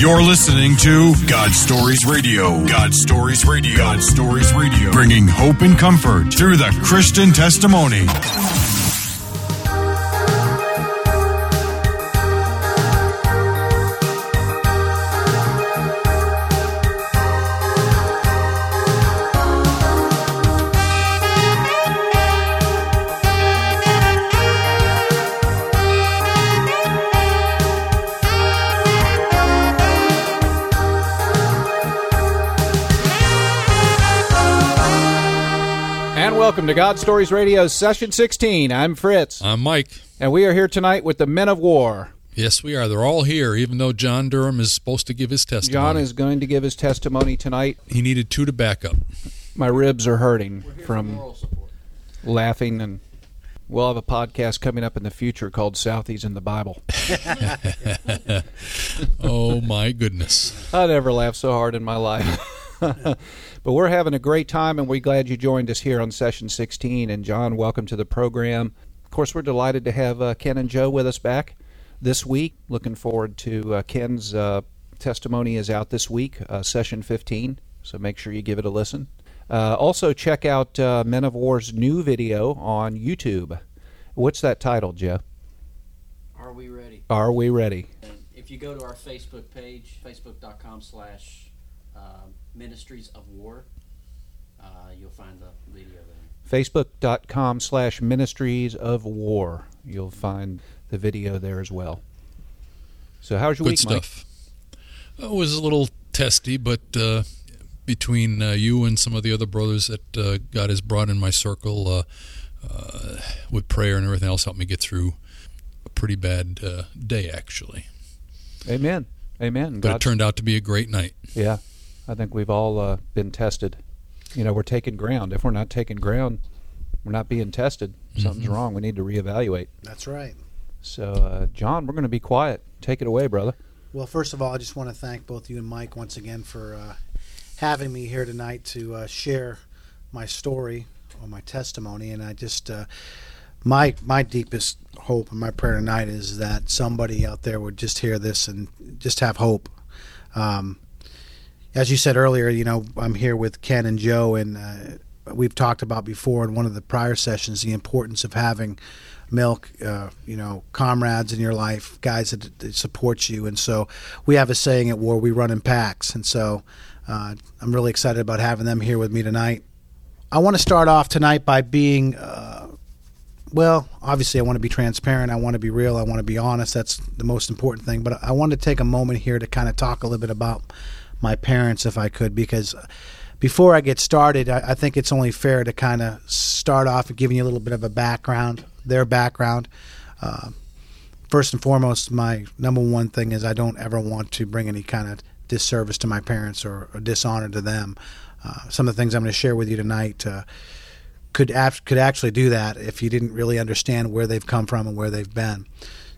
You're listening to God Stories Radio. God Stories Radio. God Stories Radio. Bringing hope and comfort through the Christian testimony. To God Stories Radio, Session 16. I'm Fritz, I'm Mike. and we are here tonight with the Men of War. Yes, we are. They're all here, even though John Durham is supposed to give his testimony. John is going to give his testimony tonight. He needed two to back up. My ribs are hurting from laughing, and we'll have a podcast coming up in the future called Southies in the Bible. Oh my goodness! I never laughed so hard in my life. but we're having a great time, and we're glad you joined us here on Session 16. And John, welcome to the program. Of course, we're delighted to have uh, Ken and Joe with us back this week. Looking forward to uh, Ken's uh, testimony is out this week, uh, Session 15. So make sure you give it a listen. Uh, also, check out uh, Men of War's new video on YouTube. What's that title, Joe? Are we ready? Are we ready? And if you go to our Facebook page, facebook.com slash um, Ministries of War, uh, you'll find the video there. facebook.com slash ministries of war you'll find the video there as well so how's your Good week stuff. It was a little testy, but uh, between uh, you and some of the other brothers that uh, God has brought in my circle, uh, uh, with prayer and everything else, helped me get through a pretty bad uh, day, actually. amen amen But it turned out to be a great night. yeah i think we've all uh, been tested you know we're taking ground if we're not taking ground we're not being tested something's Mm-hmm. wrong we need to reevaluate That's right. so uh, john we're going to be quiet take it away brother Well, first of all, I just want to thank both you and Mike once again for uh, having me here tonight to uh, share my story or my testimony. And I just, uh, my my deepest hope and my prayer tonight is that somebody out there would just hear this and just have hope. Um, as you said earlier, you know, I'm here with Ken and Joe, and uh, we've talked about before in one of the prior sessions the importance of having milk, uh, you know, comrades in your life, guys that, that support you. And so we have a saying at War, we run in packs. And so uh, I'm really excited about having them here with me tonight. I want to start off tonight by being, uh, well, obviously, I want to be transparent. I want to be real. I want to be honest. That's the most important thing. But I want to take a moment here to kind of talk a little bit about my parents, if I could, because before I get started, I, I think it's only fair to kind of start off giving you a little bit of a background, their background. Uh, first and foremost, my number one thing is I don't ever want to bring any kind of disservice to my parents or, or dishonor to them. Uh, some of the things I'm going to share with you tonight uh, could ap- could actually do that if you didn't really understand where they've come from and where they've been.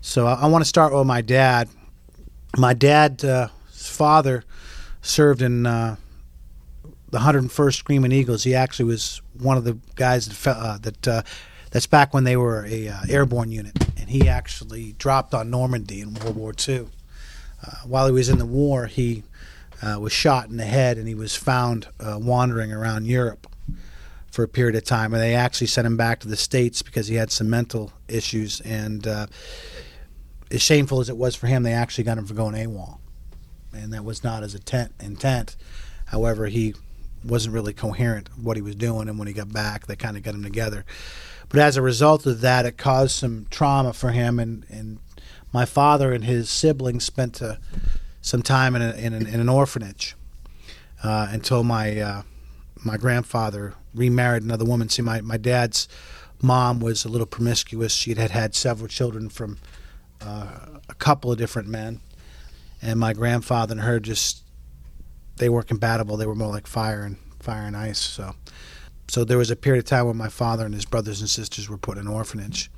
So I, I want to start with my dad. My dad's uh, father served in uh, the 101st Screaming Eagles. He actually was one of the guys that uh, that uh, that's back when they were a uh, airborne unit, and he actually dropped on Normandy in World War II. Uh, while he was in the war, he uh, was shot in the head, and he was found wandering around Europe for a period of time. And they actually sent him back to the states because he had some mental issues. And as shameful as it was for him, they actually got him for going AWOL, and that was not his intent. Intent, however, he wasn't really coherent what he was doing, and when he got back, they kind of got him together. But as a result of that, it caused some trauma for him, and, and my father and his siblings spent uh, some time in, a, in, an, in an orphanage uh, until my uh, my grandfather remarried another woman. See, my, my dad's mom was a little promiscuous. She had had several children from uh, a couple of different men, and my grandfather and her just they weren't compatible. They were more like fire and fire and ice. So, so there was a period of time when my father and his brothers and sisters were put in an orphanage.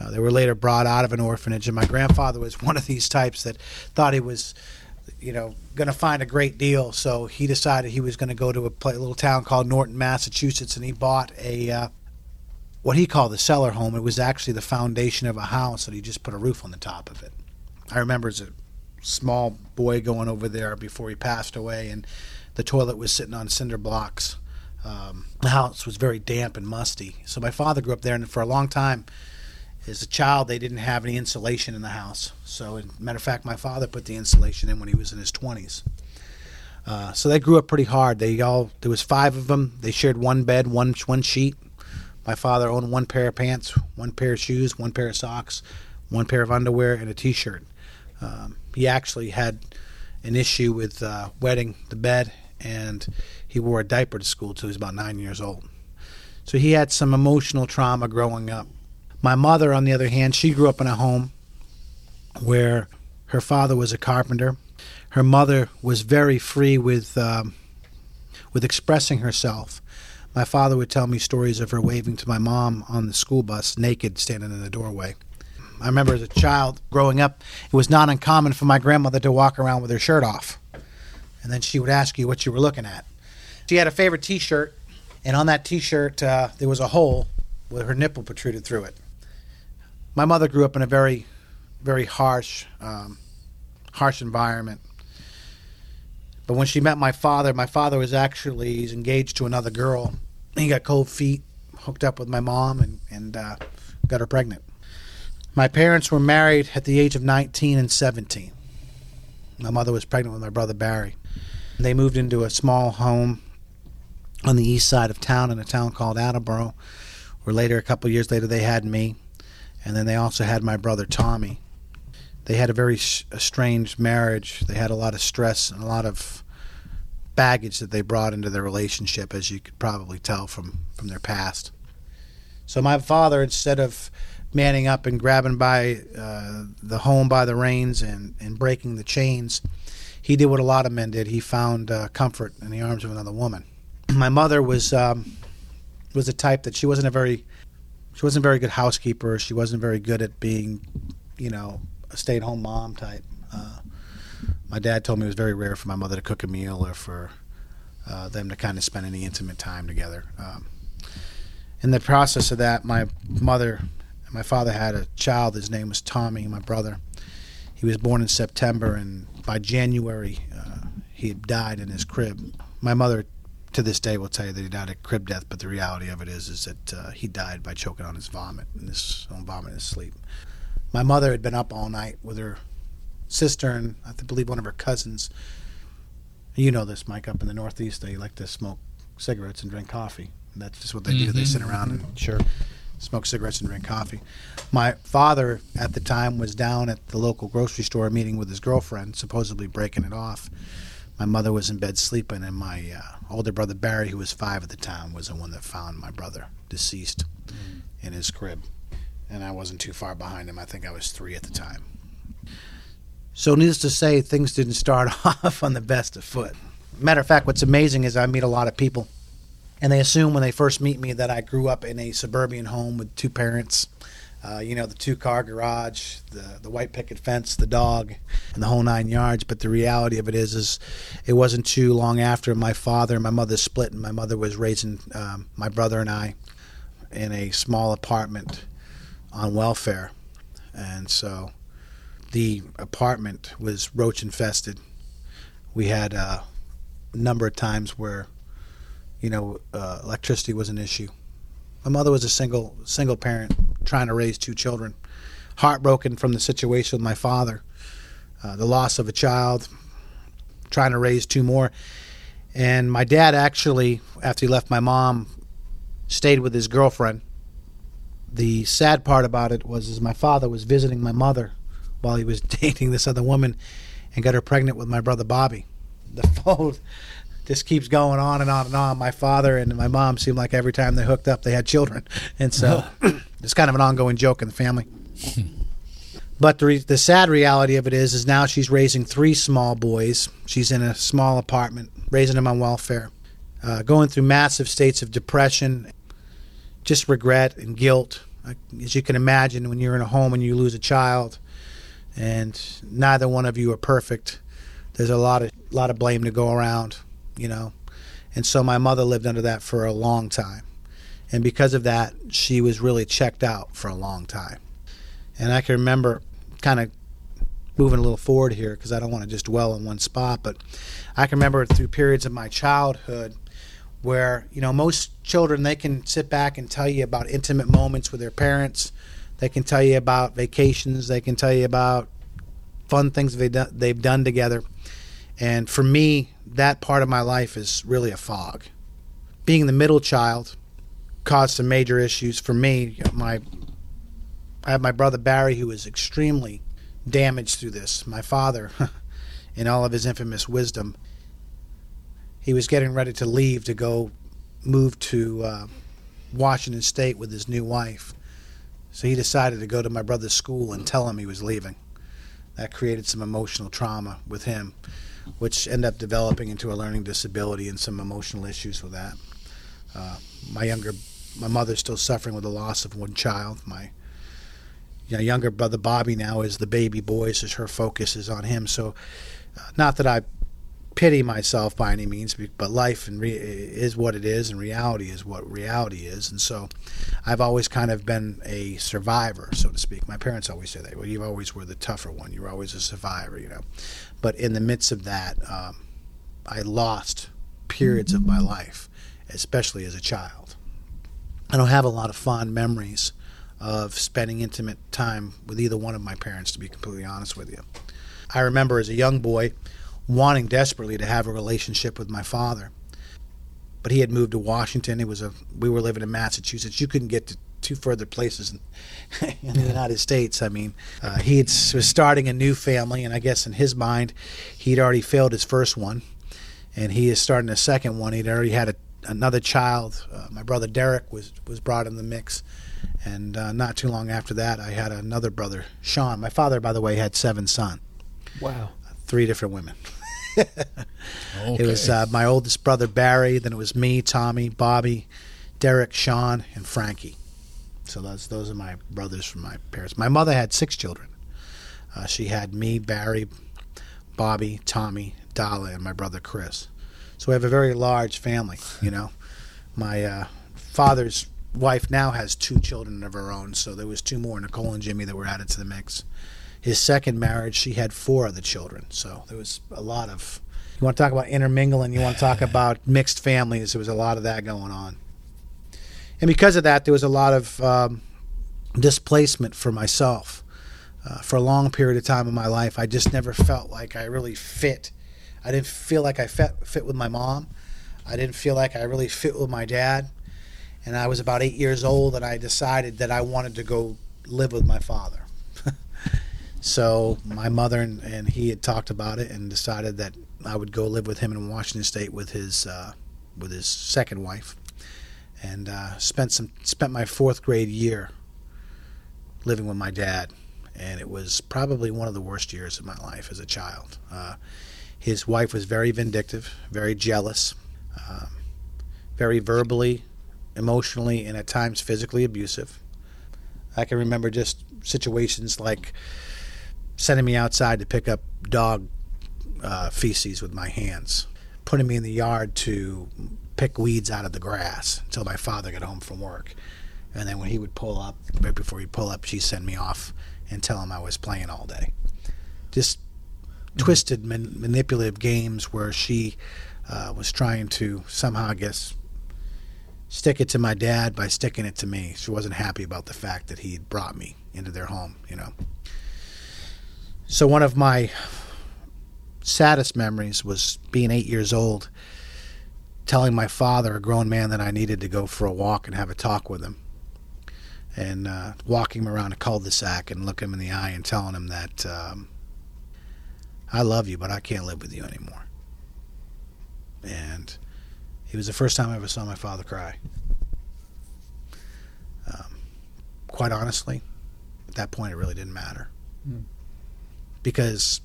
Uh, they were later brought out of an orphanage, and my grandfather was one of these types that thought he was, you know, going to find a great deal. So he decided he was going to go to a, pla little town called Norton, Massachusetts, and he bought a uh, what he called the cellar home. It was actually the foundation of a house, and he just put a roof on the top of it. I remember as a small boy going over there before he passed away, and the toilet was sitting on cinder blocks. Um, the house was very damp and musty. So my father grew up there, and for a long time, as a child, they didn't have any insulation in the house. So, matter of fact, my father put the insulation in when he was in his 20s. Uh, so they grew up pretty hard. They all there was five of them. They shared one bed, one one sheet. My father owned one pair of pants, one pair of shoes, one pair of socks, one pair of underwear, and a T-shirt. Um, he actually had an issue with uh, wetting the bed, and he wore a diaper to school till he was about nine years old. So he had some emotional trauma growing up. My mother, on the other hand, she grew up in a home where her father was a carpenter her mother was very free with um, with expressing herself. My father would tell me stories of her waving to my mom on the school bus, naked, standing in the doorway. I remember as a child growing up, it was not uncommon for my grandmother to walk around with her shirt off. And then she would ask you what you were looking at. She had a favorite t shirt, and on that t shirt, uh, there was a hole where her nipple protruded through it. My mother grew up in a very, very harsh, um, harsh environment. But when she met my father, my father was actually engaged to another girl. He got cold feet, hooked up with my mom, and and uh, got her pregnant. My parents were married at the age of 19 and 17. My mother was pregnant with my brother Barry. They moved into a small home on the east side of town in a town called Attleboro, where later, a couple years later, they had me, and then they also had my brother Tommy they had a very strange marriage. They had a lot of stress and a lot of baggage that they brought into their relationship, as you could probably tell from from their past. So my father, instead of manning up and grabbing by uh, the home by the reins and, and breaking the chains, he did what a lot of men did. He found uh, comfort in the arms of another woman. My mother was um, was a type that she wasn't a very she wasn't a very good housekeeper. She wasn't very good at being, you know, a stay-at-home mom type. Uh, my dad told me it was very rare for my mother to cook a meal or for uh, them to kind of spend any intimate time together. Um, in the process of that, my mother my father had a child. His name was Tommy, my brother. He was born in September, and by January, uh, he had died in his crib. My mother, to this day, will tell you that he died a crib death, but the reality of it is, is that uh, he died by choking on his vomit, and his own vomit in his sleep my mother had been up all night with her sister and I believe one of her cousins. You know this, Mike. Up in the Northeast, they like to smoke cigarettes and drink coffee. That's just what they mm-hmm. do. They sit around and sure smoke cigarettes and drink coffee. My father at the time was down at the local grocery store meeting with his girlfriend, supposedly breaking it off. My mother was in bed sleeping, and my uh, older brother Barry, who was five at the time, was the one that found my brother deceased mm. in his crib and I wasn't too far behind him. I think I was three at the time. So, needless to say, things didn't start off on the best of foot. Matter of fact, what's amazing is I meet a lot of people, and they assume when they first meet me that I grew up in a suburban home with two parents. Uh, you know, the two car garage, the, the white picket fence, the dog, and the whole nine yards. But the reality of it is, is it wasn't too long after my father and my mother split, and my mother was raising um, my brother and I in a small apartment on welfare, and so the apartment was roach infested. We had a number of times where, you know, uh, electricity was an issue. My mother was a single single parent trying to raise two children, heartbroken from the situation with my father, uh, the loss of a child, trying to raise two more. And my dad actually, after he left my mom, stayed with his girlfriend the sad part about it was is my father was visiting my mother while he was dating this other woman and got her pregnant with my brother Bobby. The phone just keeps going on and on and on. My father and my mom seemed like every time they hooked up they had children, and so it's kind of an ongoing joke in the family. but the, re- the sad reality of it is is now she's raising three small boys. She's in a small apartment, raising them on welfare, uh, going through massive states of depression just regret and guilt. As you can imagine, when you're in a home and you lose a child, and neither one of you are perfect, there's a lot of lot of blame to go around, you know. And so my mother lived under that for a long time, and because of that, she was really checked out for a long time. And I can remember kind of moving a little forward here because I don't want to just dwell in one spot. But I can remember through periods of my childhood where you know most children they can sit back and tell you about intimate moments with their parents. They can tell you about vacations. They can tell you about fun things they do, they've done together. And for me, that part of my life is really a fog. Being the middle child caused some major issues for me. My I have my brother Barry who was extremely damaged through this. My father, in all of his infamous wisdom, he was getting ready to leave to go move to uh, Washington State with his new wife. So he decided to go to my brother's school and tell him he was leaving. That created some emotional trauma with him, which end up developing into a learning disability and some emotional issues with that. Uh, my younger, my mother's still suffering with the loss of one child. My you know, younger brother Bobby now is the baby boy, so her focus is on him. So, uh, not that I pity myself by any means, but life and re- is what it is, and reality is what reality is. And so, I've always kind of been a survivor, so to speak. My parents always say that. Well, you've always were the tougher one. You were always a survivor, you know. But in the midst of that, um, I lost periods of my life, especially as a child. I don't have a lot of fond memories of spending intimate time with either one of my parents, to be completely honest with you. I remember as a young boy wanting desperately to have a relationship with my father. But he had moved to Washington. It was a we were living in Massachusetts. You couldn't get to two further places in, in the United States. I mean, uh, he had, was starting a new family, and I guess in his mind, he'd already failed his first one, and he is starting a second one. He'd already had a, another child. Uh, my brother Derek was was brought in the mix, and uh, not too long after that, I had another brother, Sean. My father, by the way, had seven sons. Wow. Three different women. Okay. It was uh, my oldest brother Barry, then it was me, Tommy, Bobby, Derek, Sean, and Frankie. So those those are my brothers from my parents. My mother had six children. Uh, she had me, Barry, Bobby, Tommy, Dala, and my brother Chris. So we have a very large family. You know, my uh, father's wife now has two children of her own. So there was two more, Nicole and Jimmy, that were added to the mix. His second marriage, she had four other children. So there was a lot of. You want to talk about intermingling? You want to talk about mixed families? There was a lot of that going on, and because of that, there was a lot of um, displacement for myself. Uh, for a long period of time in my life, I just never felt like I really fit. I didn't feel like I fit fit with my mom. I didn't feel like I really fit with my dad. And I was about eight years old, and I decided that I wanted to go live with my father. so my mother and, and he had talked about it and decided that I would go live with him in Washington State with his uh, with his second wife, and uh, spent some spent my fourth grade year living with my dad, and it was probably one of the worst years of my life as a child. Uh, his wife was very vindictive, very jealous, um, very verbally, emotionally, and at times physically abusive. I can remember just situations like sending me outside to pick up dog uh, feces with my hands, putting me in the yard to pick weeds out of the grass until my father got home from work. And then when he would pull up, right before he'd pull up, she'd send me off and tell him I was playing all day. Just twisted, man- manipulative games where she uh, was trying to somehow, I guess, stick it to my dad by sticking it to me. She wasn't happy about the fact that he had brought me into their home, you know. So one of my saddest memories was being eight years old, telling my father, a grown man, that I needed to go for a walk and have a talk with him. And uh, walking him around a cul-de-sac and looking him in the eye and telling him that um, I love you, but I can't live with you anymore. And it was the first time I ever saw my father cry. Um, quite honestly, at that point, it really didn't matter. Hmm. Because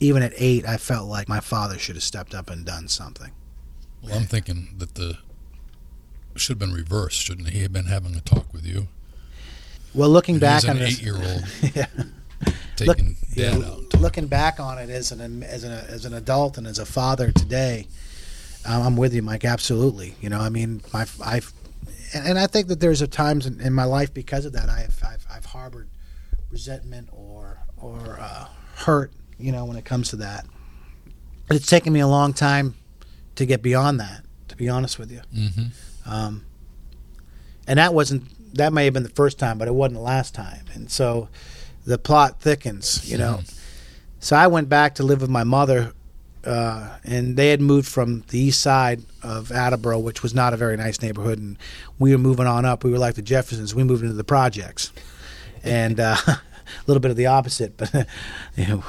even at eight, I felt like my father should have stepped up and done something. Well, I'm thinking that the should have been reversed. Shouldn't he have been having a talk with you? Well, looking back He's on an this, eight-year-old yeah. taking yeah, dad out. looking back on it as an as an as an adult and as a father today, um, I'm with you, Mike. Absolutely. You know, I mean, my I've and, and I think that there's a times in, in my life because of that I've I've, I've harbored resentment or or uh, hurt, you know, when it comes to that. But it's taken me a long time to get beyond that. To be honest with you, hmm um, and that wasn't that may have been the first time, but it wasn't the last time. And so the plot thickens, you know. So I went back to live with my mother, uh, and they had moved from the east side of Attleboro, which was not a very nice neighborhood, and we were moving on up. We were like the Jeffersons. We moved into the projects, and uh, a little bit of the opposite. But you know,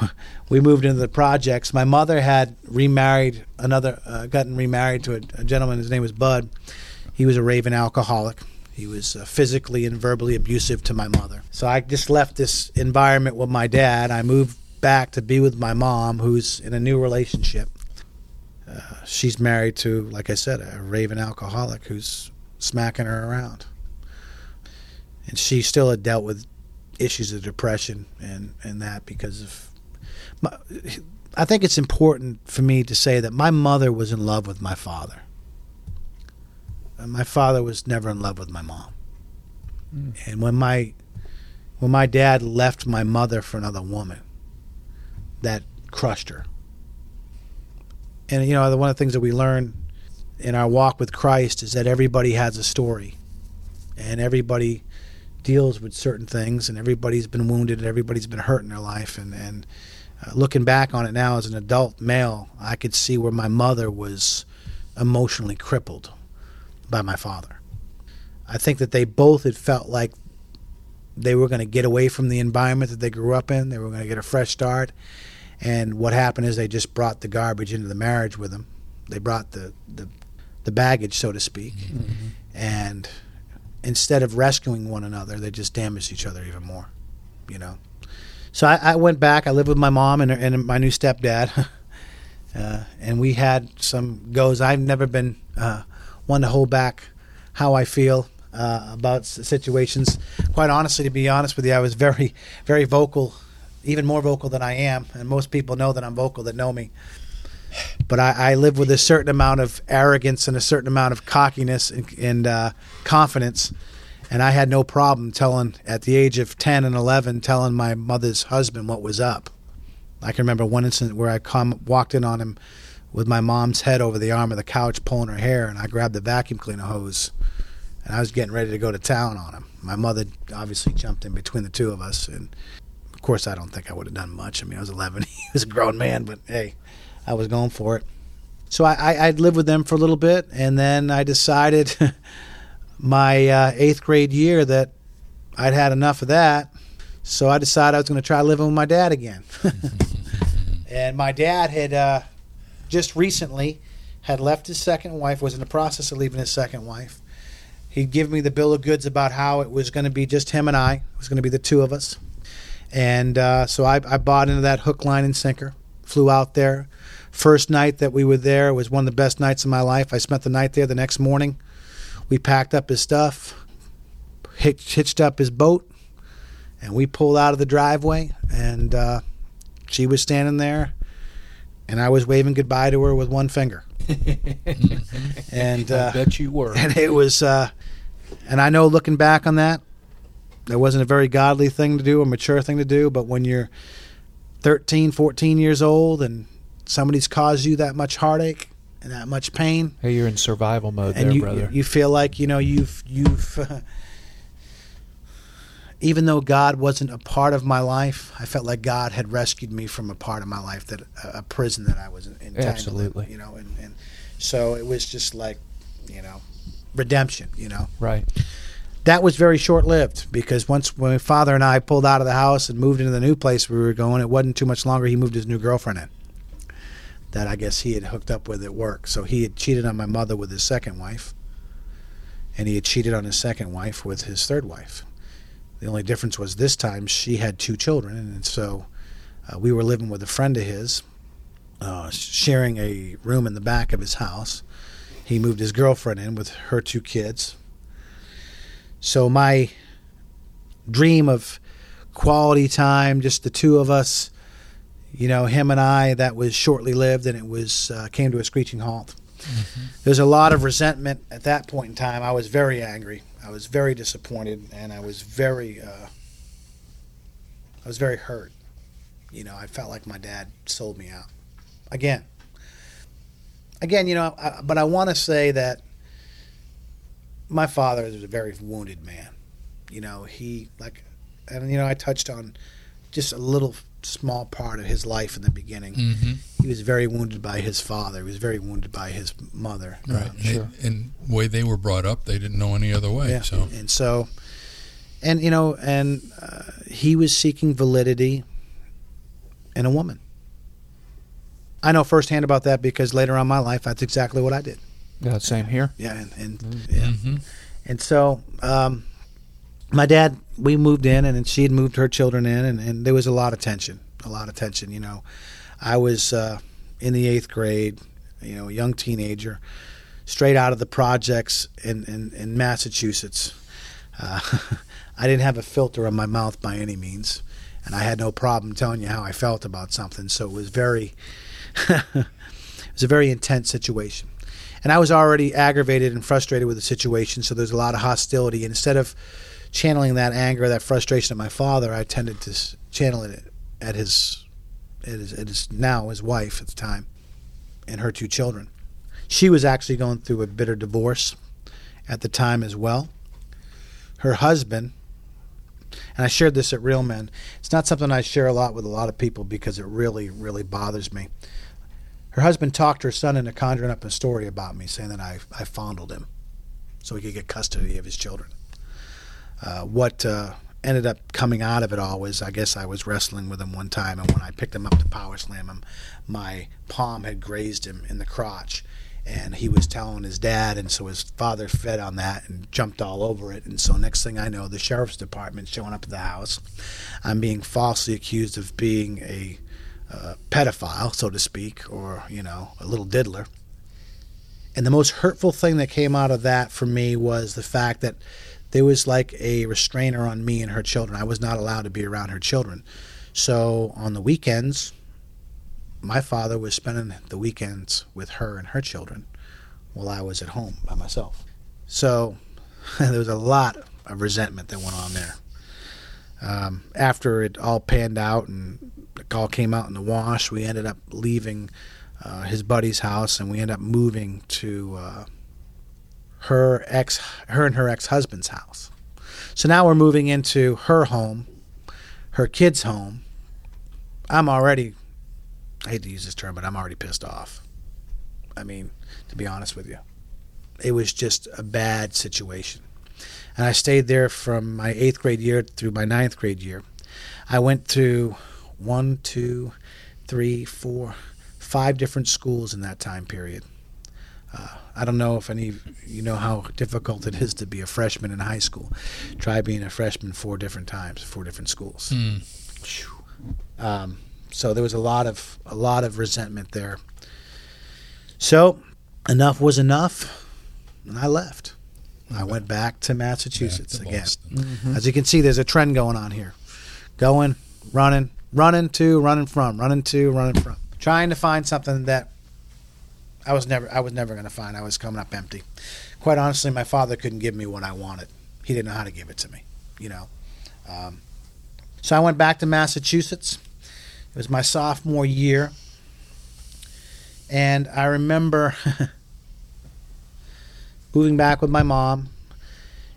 we moved into the projects. My mother had remarried another, uh, gotten remarried to a, a gentleman. His name was Bud. He was a raving alcoholic. He was uh, physically and verbally abusive to my mother. So I just left this environment with my dad. I moved back to be with my mom, who's in a new relationship. Uh, she's married to, like I said, a raving alcoholic who's smacking her around. And she still had dealt with issues of depression and, and that because of. My, I think it's important for me to say that my mother was in love with my father. And my father was never in love with my mom. Hmm. And when my when my dad left my mother for another woman, that crushed her. And you know, one of the things that we learn in our walk with Christ is that everybody has a story, and everybody deals with certain things, and everybody's been wounded, and everybody's been hurt in their life. And and uh, looking back on it now as an adult male, I could see where my mother was emotionally crippled by my father. I think that they both had felt like they were going to get away from the environment that they grew up in. They were going to get a fresh start. And what happened is they just brought the garbage into the marriage with them. They brought the, the, the baggage, so to speak. And instead of rescuing one another, they just damaged each other even more, you know. So I, I went back. I lived with my mom and, and my new stepdad. uh, and we had some goes. I've never been uh, one to hold back how I feel uh, about situations. Quite honestly, to be honest with you, I was very, very vocal, even more vocal than I am. And most people know that I'm vocal that know me. But I, I live with a certain amount of arrogance and a certain amount of cockiness and, and uh, confidence. And I had no problem telling, at the age of 10 and 11, telling my mother's husband what was up. I can remember one incident where I come, walked in on him with my mom's head over the arm of the couch pulling her hair, and I grabbed the vacuum cleaner hose, and I was getting ready to go to town on him. My mother obviously jumped in between the two of us, and of course, I don't think I would have done much. I mean, I was 11; he was a grown man, but hey, I was going for it. So I, I, I'd lived with them for a little bit, and then I decided my uh, eighth grade year that I'd had enough of that. So I decided I was going to try living with my dad again. and my dad had uh, just recently had left his second wife, was in the process of leaving his second wife. He'd give me the bill of goods about how it was going to be just him and I. It was going to be the two of us. And uh, so I, I bought into that hook, line, and sinker. Flew out there. First night that we were there was one of the best nights of my life. I spent the night there. The next morning, we packed up his stuff, hitched, hitched up his boat, and we pulled out of the driveway. And uh, she was standing there, and I was waving goodbye to her with one finger. and I uh, bet you were. and it was uh, and i know looking back on that that wasn't a very godly thing to do a mature thing to do but when you're 13 14 years old and somebody's caused you that much heartache and that much pain Hey, you're in survival mode and there, you, brother. you feel like you know you've you've even though God wasn't a part of my life, I felt like God had rescued me from a part of my life that a, a prison that I was in, Absolutely. you know, and, and so it was just like, you know, redemption. You know, right. that was very short lived because once my father and I pulled out of the house and moved into the new place we were going, it wasn't too much longer. He moved his new girlfriend in. That I guess he had hooked up with at work. So he had cheated on my mother with his second wife, and he had cheated on his second wife with his third wife. The only difference was this time she had two children, and so uh, we were living with a friend of his, uh, sharing a room in the back of his house. He moved his girlfriend in with her two kids. So my dream of quality time, just the two of us, you know, him and I, that was shortly lived, and it was uh, came to a screeching halt. There's a lot of resentment at that point in time. I was very angry. I was very disappointed, and I was very uh, I was very hurt. You know, I felt like my dad sold me out. Again. Again, you know, I, but I want to say that my father is a very wounded man. You know, he like, and you know, I touched on just a little small part of his life in the beginning. Mm-hmm. He was very wounded by his father. He was very wounded by his mother. Right. Um, Sure. And, and the way they were brought up, they didn't know any other way. yeah. So And so, and you know, and uh, he was seeking validity in a woman. I know firsthand about that because later on in my life, that's exactly what I did. Yeah, same here. Yeah, and, and yeah, hmm and so um, my dad, we moved in, and she had moved her children in, and, and there was a lot of tension, a lot of tension. You know, I was uh, in the eighth grade, you know, a young teenager, straight out of the projects in in, in Massachusetts. Uh, I didn't have a filter on my mouth by any means, and I had no problem telling you how I felt about something. So it was very, it was a very intense situation and I was already aggravated and frustrated with the situation. So there's a lot of hostility. And instead of channeling that anger, that frustration at my father, I tended to channel it at his, at his, at his now his wife at the time, and her two children. She was actually going through a bitter divorce at the time as well. Her husband, and I shared this at Real Men. It's not something I share a lot with a lot of people because it really, really bothers me. Her husband talked her son into conjuring up a story about me, saying that I, I fondled him so he could get custody of his children. Uh, what uh, ended up coming out of it all was I guess I was wrestling with him one time, and when I picked him up to power slam him, my palm had grazed him in the crotch. And he was telling his dad, and so his father fed on that and jumped all over it. And so, next thing I know, the sheriff's department showing up at the house. I'm being falsely accused of being a uh, pedophile, so to speak, or you know, a little diddler. And the most hurtful thing that came out of that for me was the fact that there was like a restrainer on me and her children. I was not allowed to be around her children. So on the weekends, my father was spending the weekends with her and her children while I was at home by myself. So there was a lot of resentment that went on there. Um, after it all panned out and it all came out in the wash, we ended up leaving uh, his buddy's house and we ended up moving to uh, her ex, her and her ex-husband's house. So now we're moving into her home, her kid's home. I'm already, I hate to use this term, but I'm already pissed off. I mean, to be honest with you, it was just a bad situation. And I stayed there from my eighth grade year through my ninth grade year. I went to one, two, three, four, five different schools in that time period. Uh, I don't know if any you know how difficult it is to be a freshman in high school. Try being a freshman four different times, four different schools. Mm. Um, so there was a lot of a lot of resentment there. So enough was enough, and I left. I went back to Massachusetts Back to again. Boston. As you can see, there's a trend going on here. Going, running, running to, running from, running to, running from. Trying to find something that I was never I was never going to find. I was coming up empty. Quite honestly, my father couldn't give me what I wanted. He didn't know how to give it to me, you know. Um, so I went back to Massachusetts. It was my sophomore year. And I remember moving back with my mom.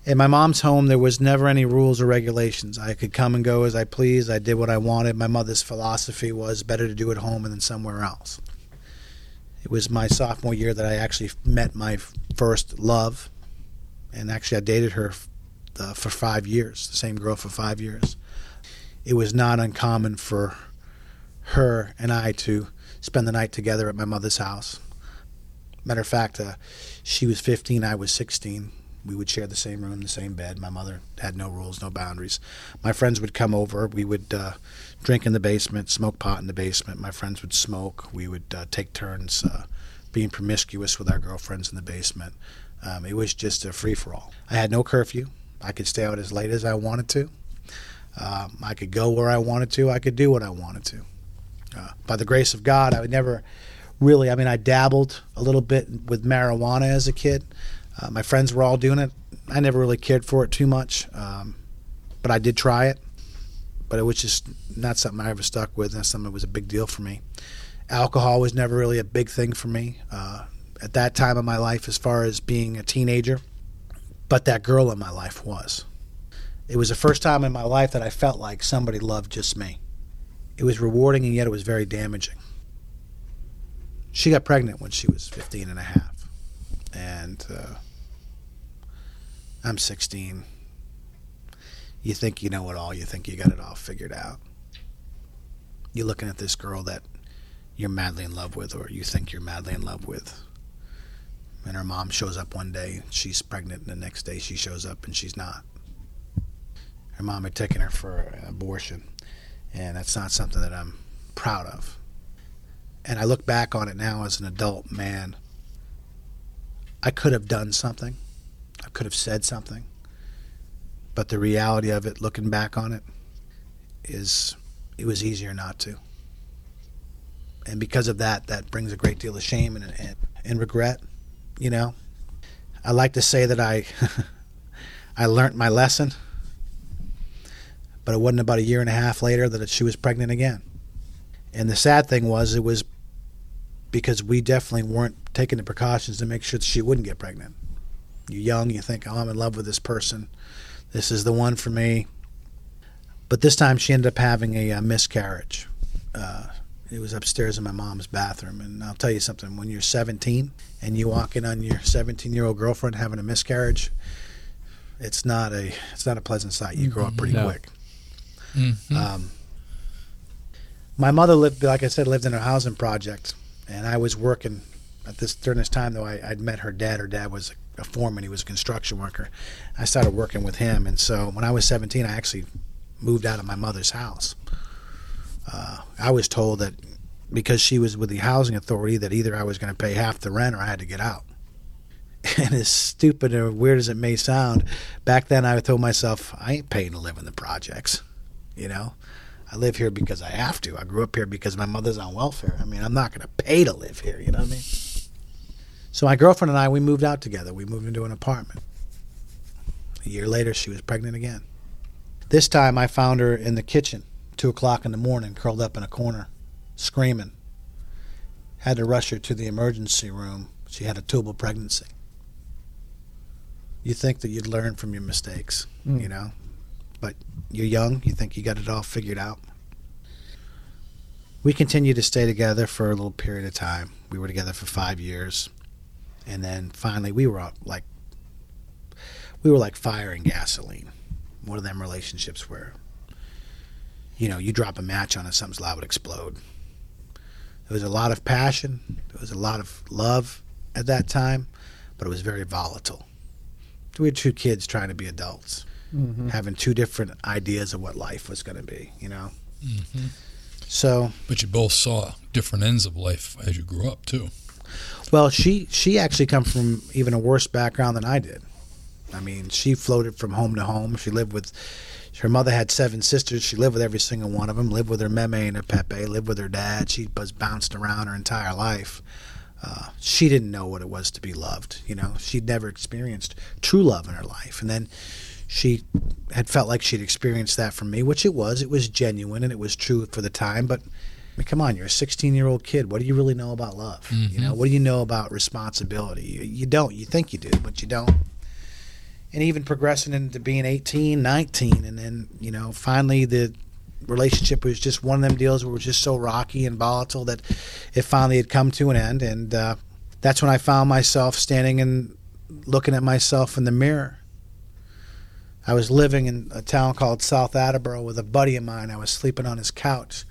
In my mom's home, there was never any rules or regulations. I could come and go as I pleased. I did what I wanted. My mother's philosophy was better to do at home than somewhere else. It was my sophomore year that I actually met my first love, and actually I dated her uh, for five years, the same girl for five years. It was not uncommon for her and I to spend the night together at my mother's house. Matter of fact, uh, she was 15, I was 16. We would share the same room, the same bed. My mother had no rules, no boundaries. My friends would come over. We would uh, drink in the basement, smoke pot in the basement. My friends would smoke. We would uh, take turns uh, being promiscuous with our girlfriends in the basement. Um, it was just a free for all. I had no curfew. I could stay out as late as I wanted to. Um, I could go where I wanted to. I could do what I wanted to. Uh, by the grace of God, I would never really. I mean, I dabbled a little bit with marijuana as a kid. Uh, my friends were all doing it. I never really cared for it too much, um, but I did try it. But it was just not something I ever stuck with. Not something that was a big deal for me. Alcohol was never really a big thing for me uh, at that time of my life, as far as being a teenager. But that girl in my life was. It was the first time in my life that I felt like somebody loved just me. It was rewarding and yet it was very damaging. She got pregnant when she was 15 and a half. And uh, I'm 16. You think you know it all. You think you got it all figured out. You're looking at this girl that you're madly in love with, or you think you're madly in love with. And her mom shows up one day, she's pregnant, and the next day she shows up and she's not. Her mom had taken her for an abortion, and that's not something that I'm proud of. And I look back on it now as an adult man. I could have done something, I could have said something, but the reality of it, looking back on it, is it was easier not to and because of that, that brings a great deal of shame and, and, and regret. You know, I like to say that I I learned my lesson, but it wasn't about a year and a half later that she was pregnant again. And the sad thing was, it was because we definitely weren't taking the precautions to make sure that she wouldn't get pregnant. You're young, you think, oh, I'm in love with this person. This is the one for me. But this time she ended up having a, a miscarriage. Uh, it was upstairs in my mom's bathroom. And I'll tell you something: when you're 17 and you walk in on your 17 year old girlfriend having a miscarriage, it's not a it's not a pleasant sight. You grow up pretty No. quick. Mhm. Um, my mother lived, like I said, lived in a housing project, and I was working at this during this time. Though I, I'd met her dad. Her dad was a foreman. He was a construction worker. I started working with him, and so when I was 17, I actually moved out of my mother's house. Uh, I was told that because she was with the housing authority, that either I was going to pay half the rent or I had to get out. And as stupid or weird as it may sound, back then I told myself, I ain't paying to live in the projects. You know, I live here because I have to. I grew up here because my mother's on welfare. I mean, I'm not going to pay to live here. You know what I mean? So my girlfriend and I, we moved out together. We moved into an apartment. A year later, she was pregnant again. This time, I found her in the kitchen, two o'clock in the morning, curled up in a corner, screaming. Had to rush her to the emergency room. She had a tubal pregnancy. You think that you'd learn from your mistakes, Mm. you know, but you're young. You think you got it all figured out. We continued to stay together for a little period of time. We were together for five years, and then finally we were out like we were like fire and gasoline. One of them relationships where you know you drop a match on it, something's liable to explode. There was a lot of passion. There was a lot of love at that time, but it was very volatile. We had two kids trying to be adults, Mhm. having two different ideas of what life was going to be. You know, Mhm. so But you both saw different ends of life as you grew up too. Well, she she actually come from even a worse background than I did. I mean, she floated from home to home. She lived with her mother had seven sisters. She lived with every single one of them. Lived with her meme and her pepe. Lived with her dad. She was bounced around her entire life. Uh, she didn't know what it was to be loved. You know, she'd never experienced true love in her life, and then she had felt like she'd experienced that from me, which it was. It was genuine and it was true for the time, but. I mean, come on, you're a 16 year old kid. What do you really know about love? You know, what do you know about responsibility? You, you don't. You think you do, but you don't. And even progressing into being 18, 19, and then, you know, finally the relationship was just one of them deals where it was just so rocky and volatile that it finally had come to an end. And uh, that's when I found myself standing and looking at myself in the mirror. I was living in a town called South Attleboro with a buddy of mine. I was sleeping on his couch,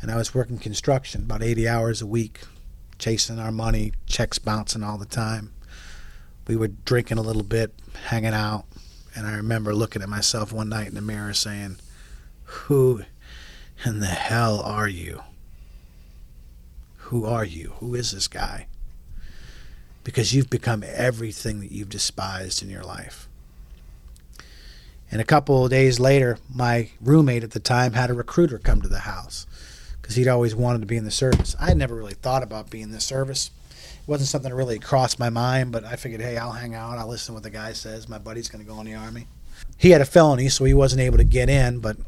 and I was working construction about 80 hours a week, chasing our money, checks bouncing all the time. We were drinking a little bit, hanging out, and I remember looking at myself one night in the mirror saying, Who in the hell are you? Who are you? Who is this guy? Because you've become everything that you've despised in your life. And a couple of days later, my roommate at the time had a recruiter come to the house because he'd always wanted to be in the service. I had never really thought about being in the service. It wasn't something that really crossed my mind, but I figured, hey, I'll hang out. I'll listen to what the guy says. My buddy's going to go in the army. He had a felony, so he wasn't able to get in, but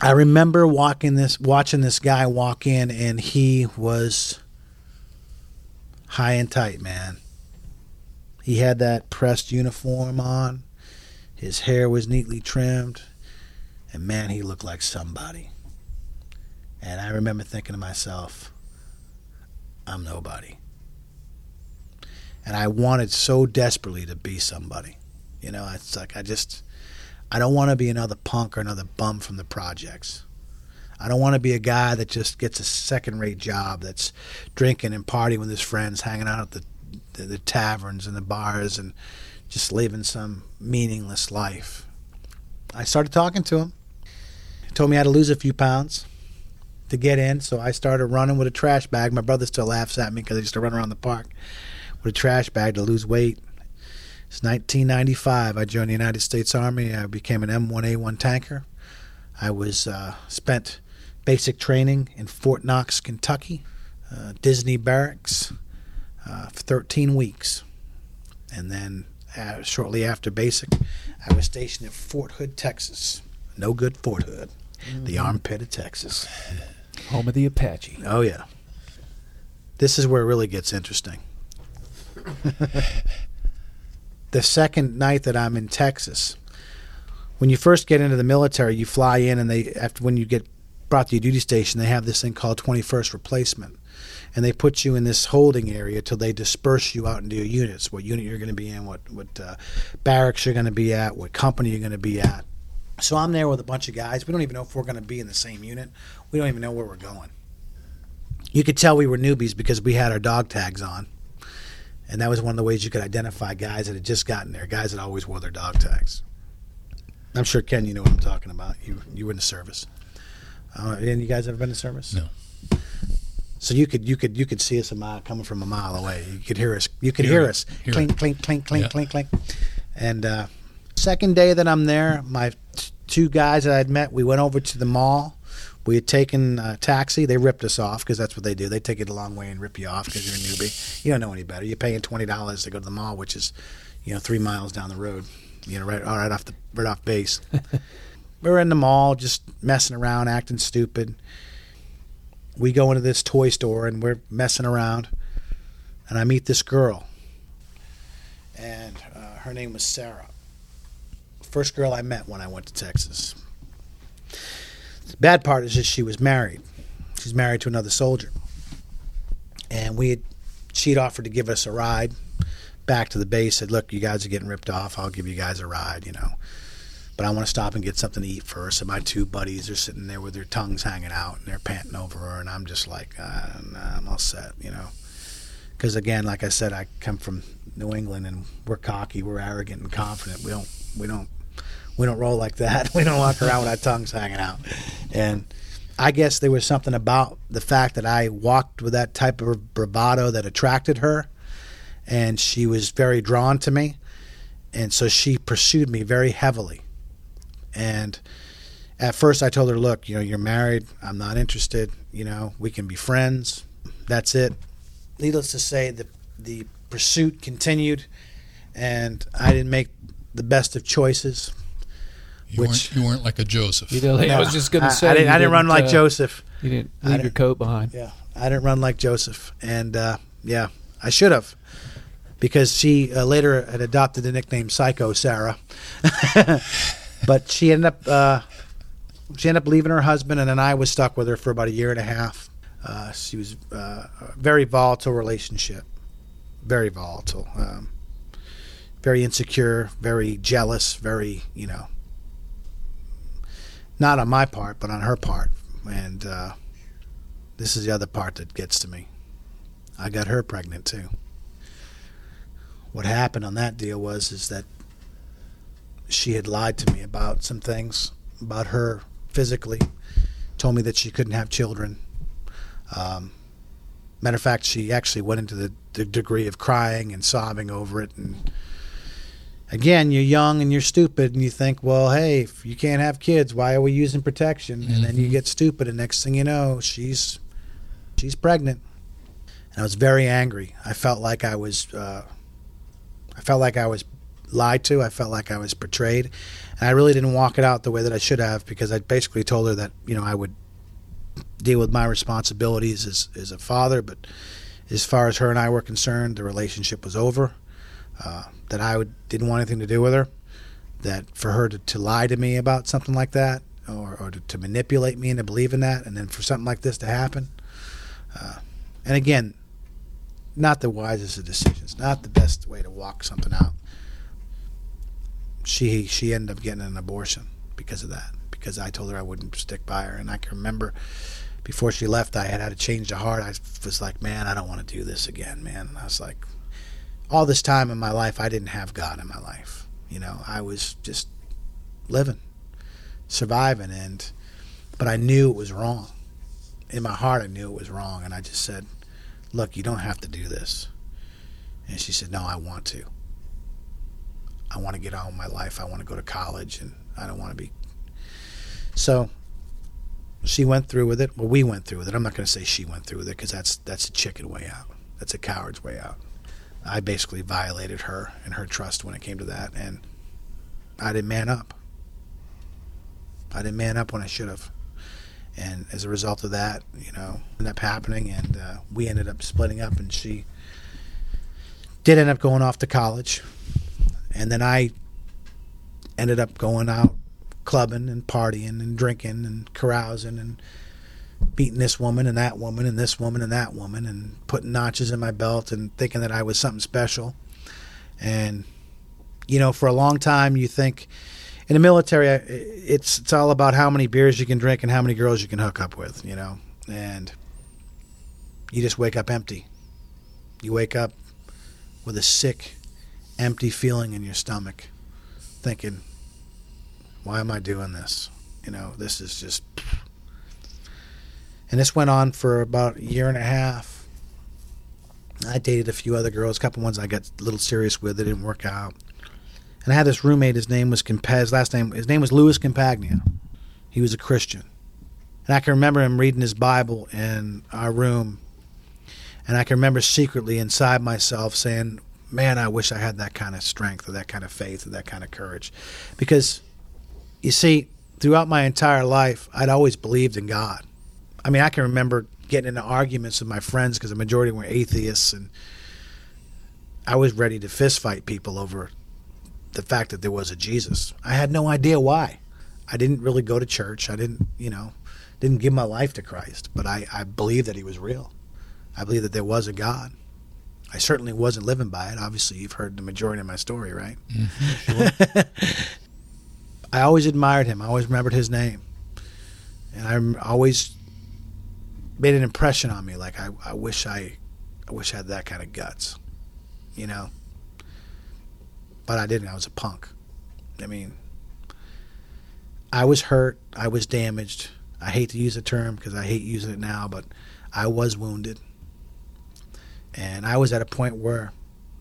I remember walking this, watching this guy walk in, and he was high and tight, man. He had that pressed uniform on. His hair was neatly trimmed, and man, he looked like somebody. And I remember thinking to myself, I'm nobody. And I wanted so desperately to be somebody. You know, it's like I just I don't want to be another punk or another bum from the projects. I don't want to be a guy that just gets a second-rate job that's drinking and partying with his friends, hanging out at the, the, the taverns and the bars and just living some meaningless life. I started talking to him. He told me how to lose a few pounds to get in, so I started running with a trash bag. My brother still laughs at me because I used to run around the park with a trash bag to lose weight. It's 1995. I joined the United States Army. I became an M1A1 tanker. I was uh, spent basic training in Fort Knox, Kentucky, uh, Disney Barracks, uh, for 13 weeks, and then uh, shortly after basic, I was stationed at Fort Hood, Texas. No good Fort Hood, mm-hmm. the armpit of Texas, home of the Apache. Oh yeah. This is where it really gets interesting. the second night that I'm in Texas. When you first get into the military, you fly in, and they after when you get brought to your duty station, they have this thing called 21st replacement, and they put you in this holding area till they disperse you out into your units, what unit you're going to be in, what what uh, barracks you're going to be at, what company you're going to be at. So I'm there with a bunch of guys. We don't even know if we're going to be in the same unit. We don't even know where we're going. You could tell we were newbies because we had our dog tags on and that was one of the ways you could identify guys that had just gotten there, guys that always wore their dog tags. I'm sure Ken, you know what I'm talking about. You you were in the service. Uh, any you guys ever been in service? No. So you could you could you could see us a mile coming from a mile away. You could hear us. You could hear, hear us hear clink, clink clink clink yeah. clink clink. And uh, second day that I'm there, my two guys that I'd met, we went over to the mall we had taken a taxi. They ripped us off because that's what they do. They take it a long way and rip you off because you're a newbie. You don't know any better. You're paying twenty dollars to go to the mall, which is, you know, three miles down the road. You know, right, right off the right off base. we are in the mall, just messing around, acting stupid. We go into this toy store and we're messing around, and I meet this girl, and uh, her name was Sarah. First girl I met when I went to Texas the bad part is that she was married. She's married to another soldier. And we had, she'd offered to give us a ride back to the base. Said, "Look, you guys are getting ripped off. I'll give you guys a ride." You know, but I want to stop and get something to eat first. And my two buddies are sitting there with their tongues hanging out and they're panting over her, and I'm just like, uh, I'm all set. You know, because again, like I said, I come from New England and we're cocky, we're arrogant and confident. We don't we don't we don't roll like that. We don't walk around with our tongues hanging out. And I guess there was something about the fact that I walked with that type of bravado that attracted her, and she was very drawn to me, and so she pursued me very heavily. And at first, I told her, "Look, you know, you're married. I'm not interested. You know, we can be friends. That's it." Needless to say, the the pursuit continued, and I didn't make the best of choices. You, which, weren't, you weren't like a Joseph. You know, no, I was just going to say. I, didn't, I didn't, run like uh, Joseph. You didn't leave your coat behind. Yeah, I didn't run like Joseph, and uh, yeah, I should have, because she uh, later had adopted the nickname Psycho Sarah. but she ended up uh, she ended up leaving her husband, and then I was stuck with her for about a year and a half. Uh, she was uh, a very volatile relationship, very volatile, um, very insecure, very jealous, very you know not on my part, but on her part. And uh, this is the other part that gets to me. I got her pregnant too. What happened on that deal was is that she had lied to me about some things about her physically. Told me that she couldn't have children. Um, matter of fact, she actually went into the, the degree of crying and sobbing over it and again, you're young and you're stupid, and you think, well, hey, if you can't have kids, why are we using protection? And mm-hmm. then you mm-hmm. get stupid, and next thing you know, she's she's pregnant. And I was very angry. I felt like I was, uh, I felt like I was lied to. I felt like I was betrayed, and I really didn't walk it out the way that I should have because I basically told her that you know I would deal with my responsibilities as as a father, but as far as her and I were concerned, the relationship was over. Uh, that I would, didn't want anything to do with her. That for her to, to lie to me about something like that, or, or to, to, manipulate me into believing that, and then for something like this to happen. Uh, and again, not the wisest of decisions, not the best way to walk something out. She she ended up getting an abortion because of that, because I told her I wouldn't stick by her, and I can remember before she left, I had had a change of heart. I was like, man, I don't want to do this again, man. And I was like, all this time in my life, I didn't have God in my life. You know, I was just living, surviving, and but I knew it was wrong. In my heart, I knew it was wrong, and I just said, look, you don't have to do this. And she said, no, I want to. I want to get on with my life. I want to go to college, and I don't want to be. So she went through with it. Well, we went through with it. I'm not going to say she went through with it because that's that's a chicken way out. That's a coward's way out. I basically violated her and her trust when it came to that, and I didn't man up. I didn't man up when I should have, and as a result of that, you know, ended up happening, and uh, we ended up splitting up, and she did end up going off to college, and then I ended up going out clubbing and partying and drinking and carousing and beating this woman and that woman and this woman and that woman and putting notches in my belt and thinking that I was something special. And you know, for a long time, you think in the military, it's it's all about how many beers you can drink and how many girls you can hook up with. You know, and you just wake up empty. You wake up with a sick, empty feeling in your stomach, thinking, why am I doing this? You know, this is just. And this went on for about a year and a half. I dated a few other girls, a couple ones I got a little serious with. They didn't work out. And I had this roommate. His name was His last name. His name was Louis Campagna. He was a Christian. And I can remember him reading his Bible in our room. And I can remember secretly inside myself saying, "Man, I wish I had that kind of strength, or that kind of faith, or that kind of courage," because you see, throughout my entire life, I'd always believed in God. I mean, I can remember getting into arguments with my friends because the majority were atheists, and I was ready to fistfight people over the fact that there was a Jesus. I had no idea why. I didn't really go to church. I didn't, you know, didn't give my life to Christ, but I, I believe that He was real. I believe that there was a God. I certainly wasn't living by it. Obviously, you've heard the majority of my story, right? Mm-hmm, sure. I always admired him. I always remembered his name, and I always made an impression on me. Like I, I wish I, I wish I had that kind of guts, you know. But I didn't. I was a punk. I mean, I was hurt. I was damaged. I hate to use the term because I hate using it now, but I was wounded, and I was at a point where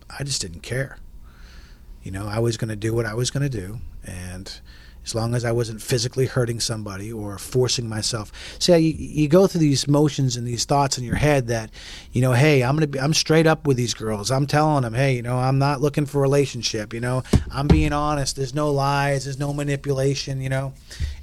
I just didn't care. You know, I was going to do what I was going to do, and as long as I wasn't physically hurting somebody or forcing myself. See, you, you go through these motions and these thoughts in your head that, you know, hey, I'm gonna be, I'm straight up with these girls. I'm telling them, hey, you know, I'm not looking for a relationship. You know, I'm being honest. There's no lies. There's no manipulation. You know,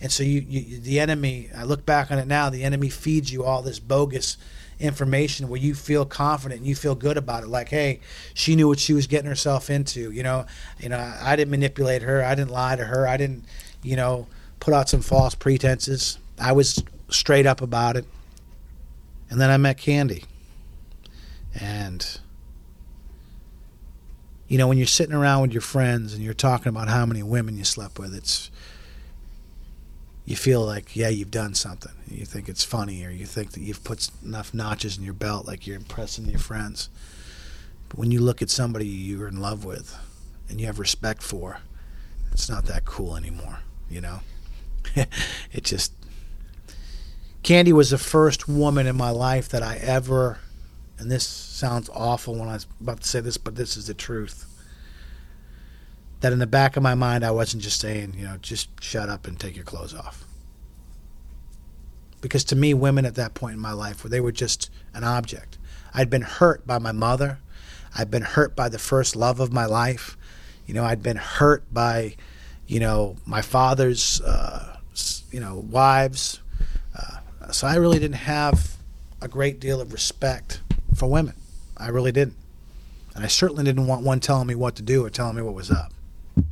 and so you, you the enemy. I look back on it now. The enemy feeds you all this bogus information where you feel confident and you feel good about it like hey she knew what she was getting herself into you know you know i didn't manipulate her i didn't lie to her i didn't you know, put out some false pretenses. I was straight up about it. And then I met Candy. And, you know, when you're sitting around with your friends and you're talking about how many women you slept with, it's, you feel like, yeah, you've done something. You think it's funny, or you think that you've put enough notches in your belt, like you're impressing your friends. But when you look at somebody you're in love with and you have respect for, it's not that cool anymore you know. it just Candy was the first woman in my life that I ever and this sounds awful when I was about to say this, but this is the truth. That in the back of my mind I wasn't just saying, you know, just shut up and take your clothes off. Because to me, women at that point in my life, they were just an object. I'd been hurt by my mother. I'd been hurt by the first love of my life You know, I'd been hurt by, you know, my father's, uh, you know, wives. Uh, so I really didn't have a great deal of respect for women. I really didn't. And I certainly didn't want one telling me what to do or telling me what was up.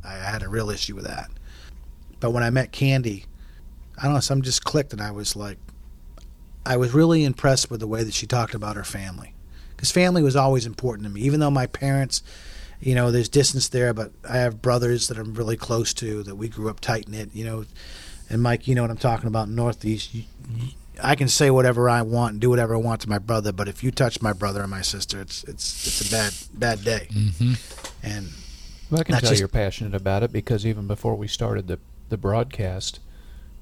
I had a real issue with that. But when I met Candy, I don't know, something just clicked, and I was like, I was really impressed with the way that she talked about her family. Because family was always important to me. Even though my parents, you know, there's distance there, but I have brothers that I'm really close to that we grew up tight knit, you know. And Mike, you know what I'm talking about Northeast. You, you, I can say whatever I want and do whatever I want to my brother, but if you touch my brother or my sister, it's it's it's a bad bad day. hmm And Well, I can tell just- you're passionate about it because even before we started the the broadcast,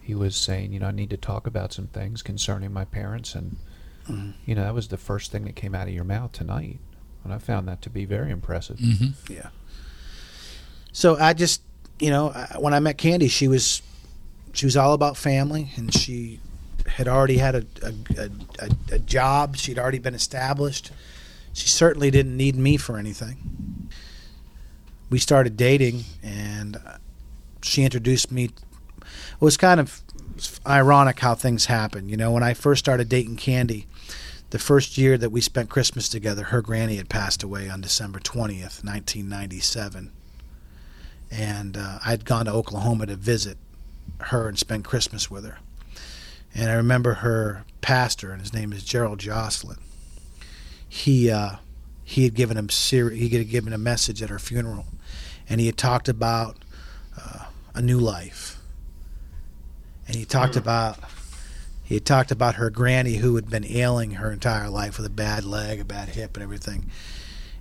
he was saying, you know, I need to talk about some things concerning my parents, and Mhm. you know, that was the first thing that came out of your mouth tonight, and I found that to be very impressive. hmm Yeah. So I just, you know, when I met Candy, she was, she was all about family, and she had already had a a, a, a, a job. She'd already been established. She certainly didn't need me for anything. We started dating, and she introduced me. It was kind of ironic how things happened. You know, when I first started dating Candy, the first year that we spent Christmas together, her granny had passed away on December 20th, 1997. And uh, I'd gone to Oklahoma to visit her and spend Christmas with her. And I remember her pastor, and his name is Gerald Jocelyn. He uh, he had given him ser- he had given a message at her funeral, and he had talked about uh, a new life. And he talked about he had talked about her granny who had been ailing her entire life with a bad leg, a bad hip, and everything.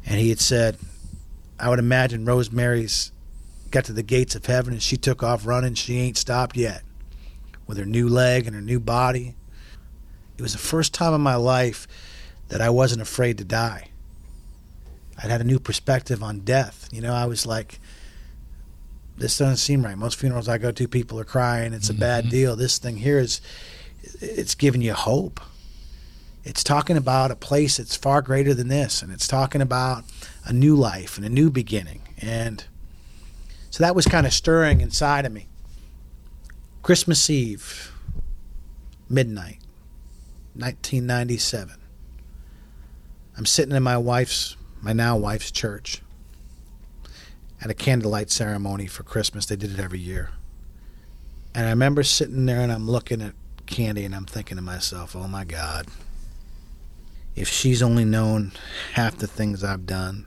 And he had said, I would imagine Rosemary's got to the gates of heaven and she took off running. She ain't stopped yet with her new leg and her new body. It was the first time in my life that I wasn't afraid to die. I'd had a new perspective on death. You know, I was like, this doesn't seem right. Most funerals I go to, people are crying. It's a bad Mhm. deal. This thing here is, it's giving you hope. It's talking about a place that's far greater than this, and it's talking about a new life and a new beginning. And so that was kind of stirring inside of me. Christmas Eve, midnight, 1997. I'm sitting in my wife's, my now wife's church at a candlelight ceremony for Christmas. They did it every year. And I remember sitting there and I'm looking at Candy and I'm thinking to myself, oh my God, if she's only known half the things I've done,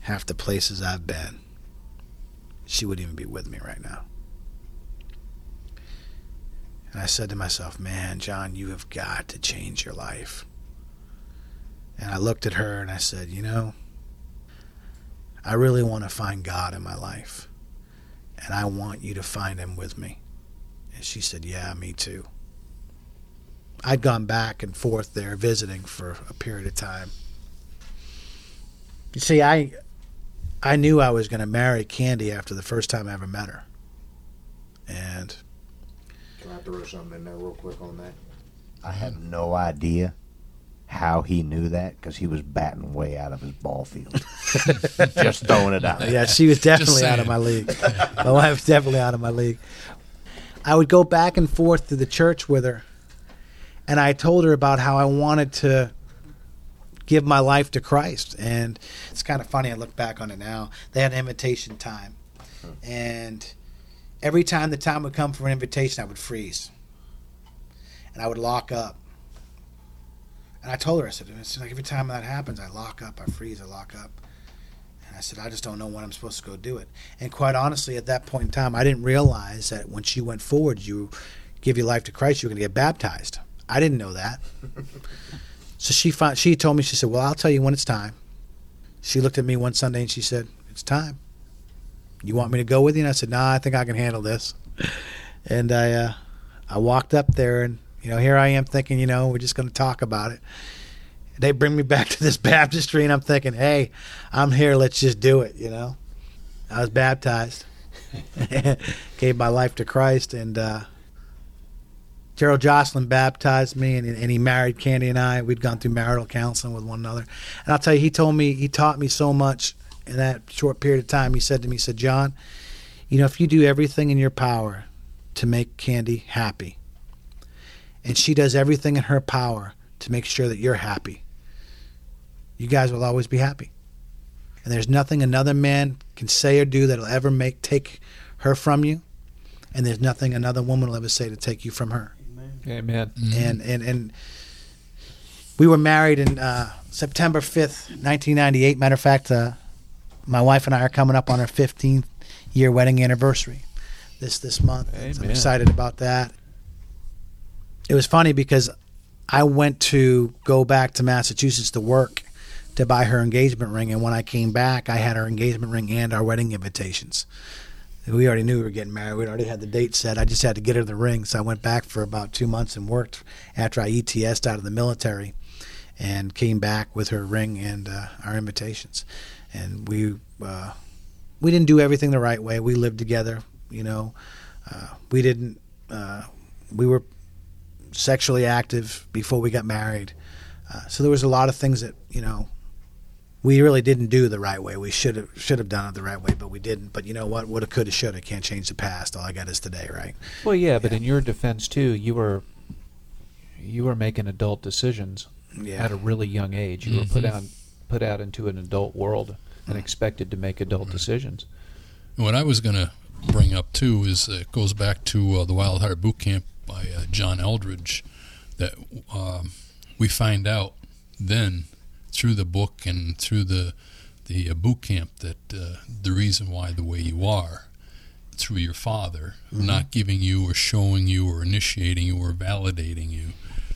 half the places I've been, she wouldn't even be with me right now. And I said to myself, man, John, you have got to change your life. And I looked at her and I said, you know, I really want to find God in my life. And I want you to find him with me. And she said, yeah, me too. I'd gone back and forth there visiting for a period of time. You see, I I knew I was going to marry Candy after the first time I ever met her. And Can I throw something in there real quick on that? I have no idea how he knew that because he was batting way out of his ball field. Just throwing it out. yeah, she was definitely out of my league. my wife was definitely out of my league. I would go back and forth to the church with her, and I told her about how I wanted to give my life to Christ. And it's kind of funny. I look back on it now. They had invitation time, and every time the time would come for an invitation, I would freeze, and I would lock up. And I told her, I said, it's like every time that happens, I lock up, I freeze, I lock up. And I said, I just don't know when I'm supposed to go do it. And quite honestly, at that point in time, I didn't realize that when she went forward, you give your life to Christ, you're going to get baptized. I didn't know that. so she found, she told me, she said, Well, I'll tell you when it's time. She looked at me one Sunday and she said, It's time. You want me to go with you? And I said, Nah, I think I can handle this. And I, uh, I walked up there and, you know, here I am thinking, you know, we're just going to talk about it. They bring me back to this baptistry and I'm thinking, hey, I'm here. Let's just do it. You know, I was baptized, gave my life to Christ, and uh, Gerald Jocelyn baptized me, and, and he married Candy and I. We'd gone through marital counseling with one another, and I'll tell you, he told me, he taught me so much in that short period of time, he said to me, he said, John, you know, if you do everything in your power to make Candy happy, and she does everything in her power to make sure that you're happy, you guys will always be happy. And there's nothing another man can say or do that'll ever make take her from you, and there's nothing another woman will ever say to take you from her. Amen. And and and we were married in uh, September 5th, 1998. Matter of fact, uh, my wife and I are coming up on our 15th year wedding anniversary this this month. I'm excited about that. It was funny because I went to go back to Massachusetts to work to buy her engagement ring, and when I came back, I had her engagement ring and our wedding invitations. We already knew we were getting married. We already had the date set. I just had to get her the ring, so I went back for about two months and worked after I ETS'd out of the military, and came back with her ring and uh, our invitations. And we uh, we didn't do everything the right way. We lived together, you know. Uh, we didn't. Uh, we were sexually active before we got married, uh, so there was a lot of things that you know we really didn't do the right way. We should have should have done it the right way, but we didn't. But you know what? Woulda, coulda, shoulda. Can't change the past. All I got is today, right? Well, yeah, but in your defense too, you were you were making adult decisions Yeah. at a really young age. You were put out put out into an adult world and expected to make adult decisions. What I was going to bring up too is uh, it goes back to uh, the Wild Heart Boot Camp by uh, John Eldredge that um, we find out then through the book and through the the uh, boot camp that uh, the reason why the way you are through your father not giving you or showing you or initiating you or validating you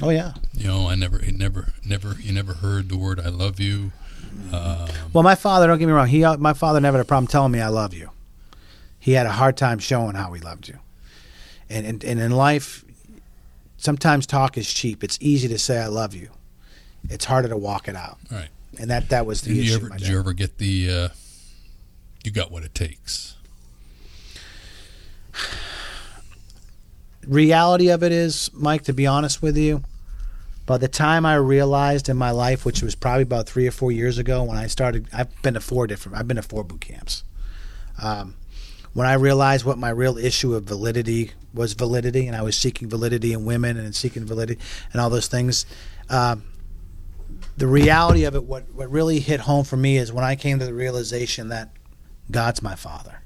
Oh yeah. you know I never it never never you never heard the word I love you um, Well, my father. Don't get me wrong. He uh, my father never had a problem telling me I love you. He had a hard time showing how he loved you. And and, and in life, sometimes talk is cheap. It's easy to say I love you. It's harder to walk it out. right And that that was the did issue. you ever did you ever get the uh, you got what it takes reality of it is, Mike, to be honest with you, by the time I realized in my life, which was probably about three or four years ago, when I started, I've been to four different, I've been to four boot camps. Um, when I realized what my real issue of validity was validity, and I was seeking validity in women and seeking validity and all those things, um, the reality of it, what, what really hit home for me is when I came to the realization that God's my father.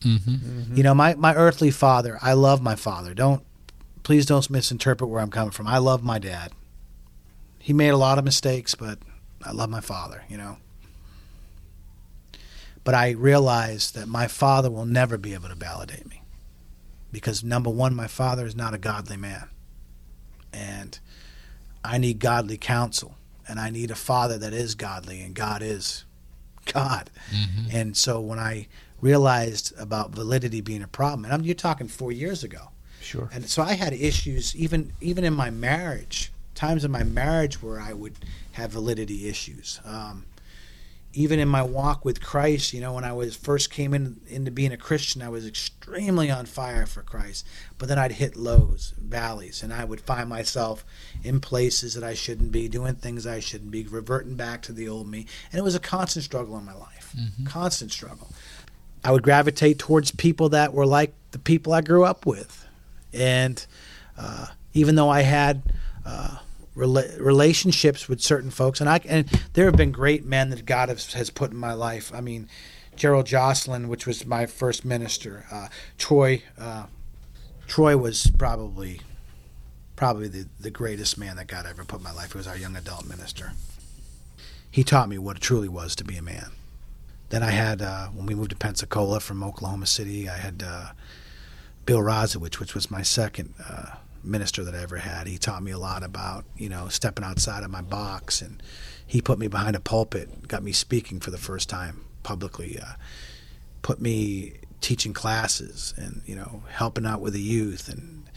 mm-hmm. You know, my, my earthly father, I love my father. Don't please don't misinterpret where I'm coming from. I love my dad. He made a lot of mistakes, but I love my father, you know. But I realize that my father will never be able to validate me. Because number one, my father is not a godly man. And I need godly counsel. And I need a father that is godly, and God is God. Mm-hmm. And so when I realized about validity being a problem, and I'm, you're talking four years ago, Sure. and so I had issues even even in my marriage, times in my marriage where I would have validity issues. Um, even in my walk with Christ, you know, when I was first came in into being a Christian, I was extremely on fire for Christ. But then I'd hit lows, valleys, and I would find myself in places that I shouldn't be, doing things I shouldn't be, reverting back to the old me. And it was a constant struggle in my life, constant struggle. I would gravitate towards people that were like the people I grew up with, and uh, even though I had uh, rela- relationships with certain folks, and I and there have been great men that God has, has put in my life. I mean, Gerald Jocelyn, which was my first minister. Uh, Troy, uh, Troy was probably probably the, the greatest man that God ever put in my life. He was our young adult minister. He taught me what it truly was to be a man. Then I had uh, when we moved to Pensacola from Oklahoma City, I had uh, Bill Rozowich, which was my second uh, minister that I ever had. He taught me a lot about you know stepping outside of my box, and he put me behind a pulpit, got me speaking for the first time publicly, uh, put me teaching classes, and you know helping out with the youth, and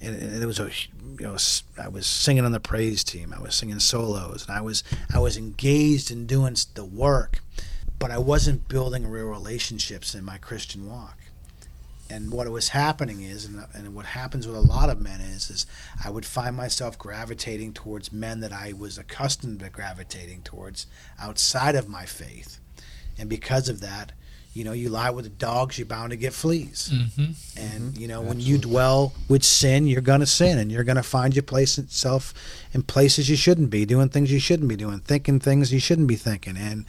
and, and it was a you know I was singing on the praise team, I was singing solos, and I was I was engaged in doing the work, but I wasn't building real relationships in my Christian walk and what was happening is and, and what happens with a lot of men is is I would find myself gravitating towards men that I was accustomed to gravitating towards outside of my faith and because of that, you know, you lie with the dogs, you're bound to get fleas. hmm And you know, when you dwell with sin, you're gonna sin, and you're gonna find your place itself in places you shouldn't be, doing things you shouldn't be doing, thinking things you shouldn't be thinking. And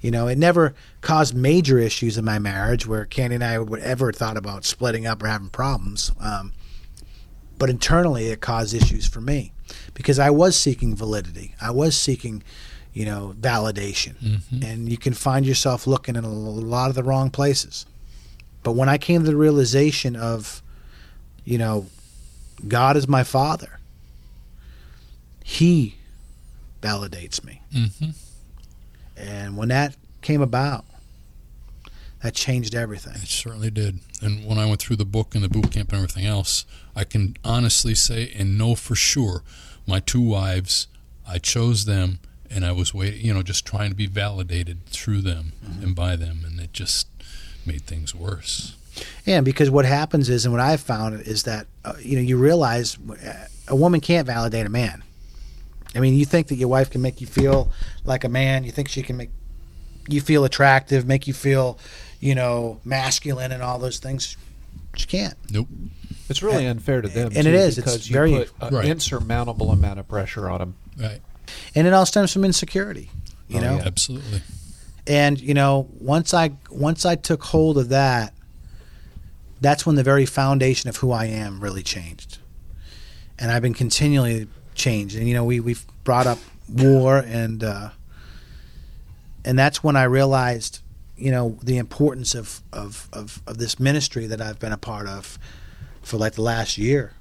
you know, it never caused major issues in my marriage where Candy and I would ever thought about splitting up or having problems. Um, but internally, it caused issues for me because I was seeking validity. I was seeking, you know, validation, Mhm. and you can find yourself looking in a lot of the wrong places. But when I came to the realization of, you know, God is my Father, He validates me. hmm And when that came about, that changed everything. It certainly did. And when I went through the book and the boot camp and everything else, I can honestly say and know for sure my two wives, I chose them and I was waiting, you know, just trying to be validated through them and by them. And it just made things worse. Yeah, because what happens is, and what I've found is that, uh, you know, you realize uh, a woman can't validate a man. I mean, you think that your wife can make you feel like a man. You think she can make you feel attractive, make you feel, you know, masculine and all those things. She can't. Nope. It's really unfair to them. and it too. It's because you very- put an Right. insurmountable amount of pressure on them. Right. And it all stems from insecurity, you Oh, know. yeah. Absolutely. and you know once i once i took hold of that that's when the very foundation of who i am really changed and i've been continually changed and you know we we've brought up war and uh and that's when i realized you know the importance of of of, of this ministry that i've been a part of for like the last year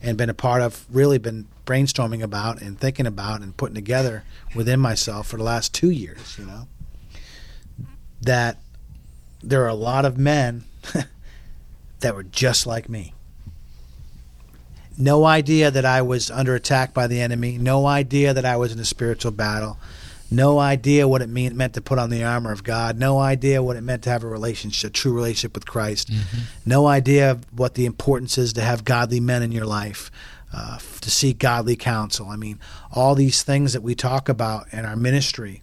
and been a part of really been brainstorming about and thinking about and putting together within myself for the last two years you know that there are a lot of men that were just like me. No idea that I was under attack by the enemy. No idea that I was in a spiritual battle. No idea what it mean, meant to put on the armor of God. No idea what it meant to have a relationship, a true relationship with Christ. No idea what the importance is to have godly men in your life, uh, to seek godly counsel. I mean, all these things that we talk about in our ministry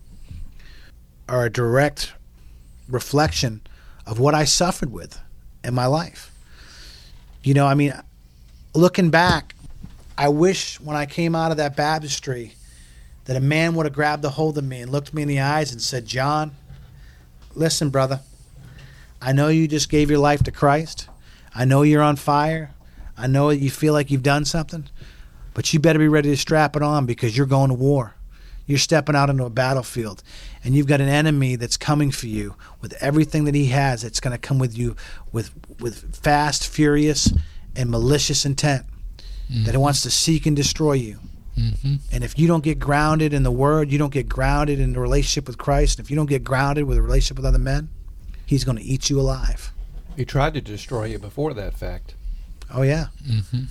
are a direct reflection of what I suffered with in my life. You know, I mean, looking back, I wish when I came out of that baptistry that a man would have grabbed a hold of me and looked me in the eyes and said, John, listen, brother, I know you just gave your life to Christ. I know you're on fire. I know that you feel like you've done something, but you better be ready to strap it on because you're going to war. You're stepping out into a battlefield, and you've got an enemy that's coming for you with everything that he has. That's going to come with you with with fast, furious, and malicious intent that he wants to seek and destroy you. hmm And if you don't get grounded in the Word, you don't get grounded in the relationship with Christ. If you don't get grounded with a relationship with other men, He's going to eat you alive. He tried to destroy you before that fact. Oh yeah, hmm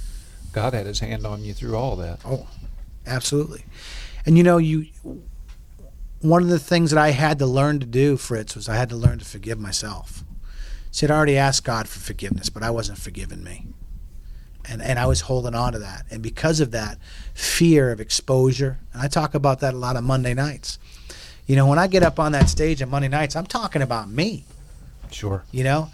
God had his hand on you through all that. Oh, absolutely. And you know, you one of the things that I had to learn to do, Fritz, was I had to learn to forgive myself. See, I'd already asked God for forgiveness, but I wasn't forgiving me. And, and I was holding on to that. And because of that, fear of exposure, and I talk about that a lot on Monday nights. You know, when I get up on that stage on Monday nights, I'm talking about me. Sure. You know,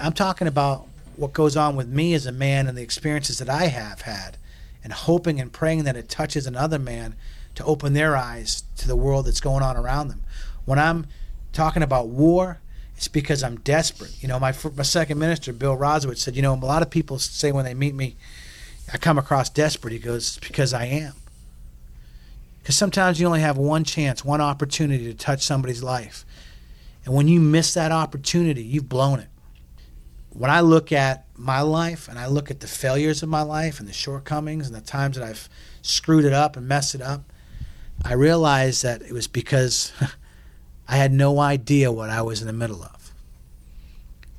I'm talking about what goes on with me as a man and the experiences that I have had, and hoping and praying that it touches another man to open their eyes to the world that's going on around them. When I'm talking about war, it's because I'm desperate. You know, my my second minister, Bill Rosowitz, said, you know, a lot of people say when they meet me, I come across desperate. He goes, it's because I am. Because sometimes you only have one chance, one opportunity to touch somebody's life. And when you miss that opportunity, you've blown it. When I look at my life and I look at the failures of my life and the shortcomings and the times that I've screwed it up and messed it up, I realize that it was because I had no idea what I was in the middle of.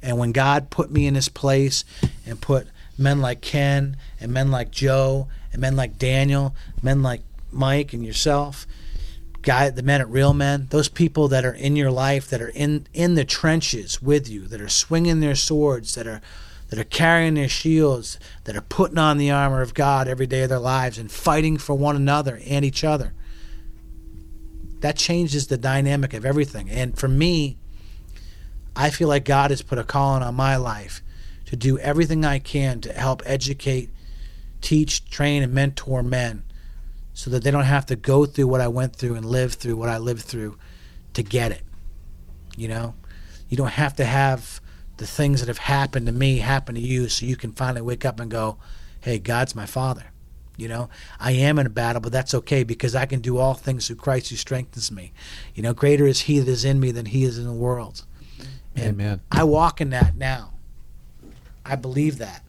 And when God put me in this place and put men like Ken and men like Joe and men like Daniel, men like Mike and yourself, guy the men at Real Men, those people that are in your life that are in in the trenches with you, that are swinging their swords, that are that are carrying their shields, that are putting on the armor of God every day of their lives and fighting for one another and each other. That changes the dynamic of everything. And for me, I feel like God has put a calling on my life to do everything I can to help educate, teach, train, and mentor men so that they don't have to go through what I went through and live through what I lived through to get it. You know, you don't have to have the things that have happened to me happen to you so you can finally wake up and go, hey, God's my father. You know, I am in a battle, but that's okay because I can do all things through Christ who strengthens me. You know, greater is He that is in me than He is in the world. And Amen. I walk in that now. I believe that.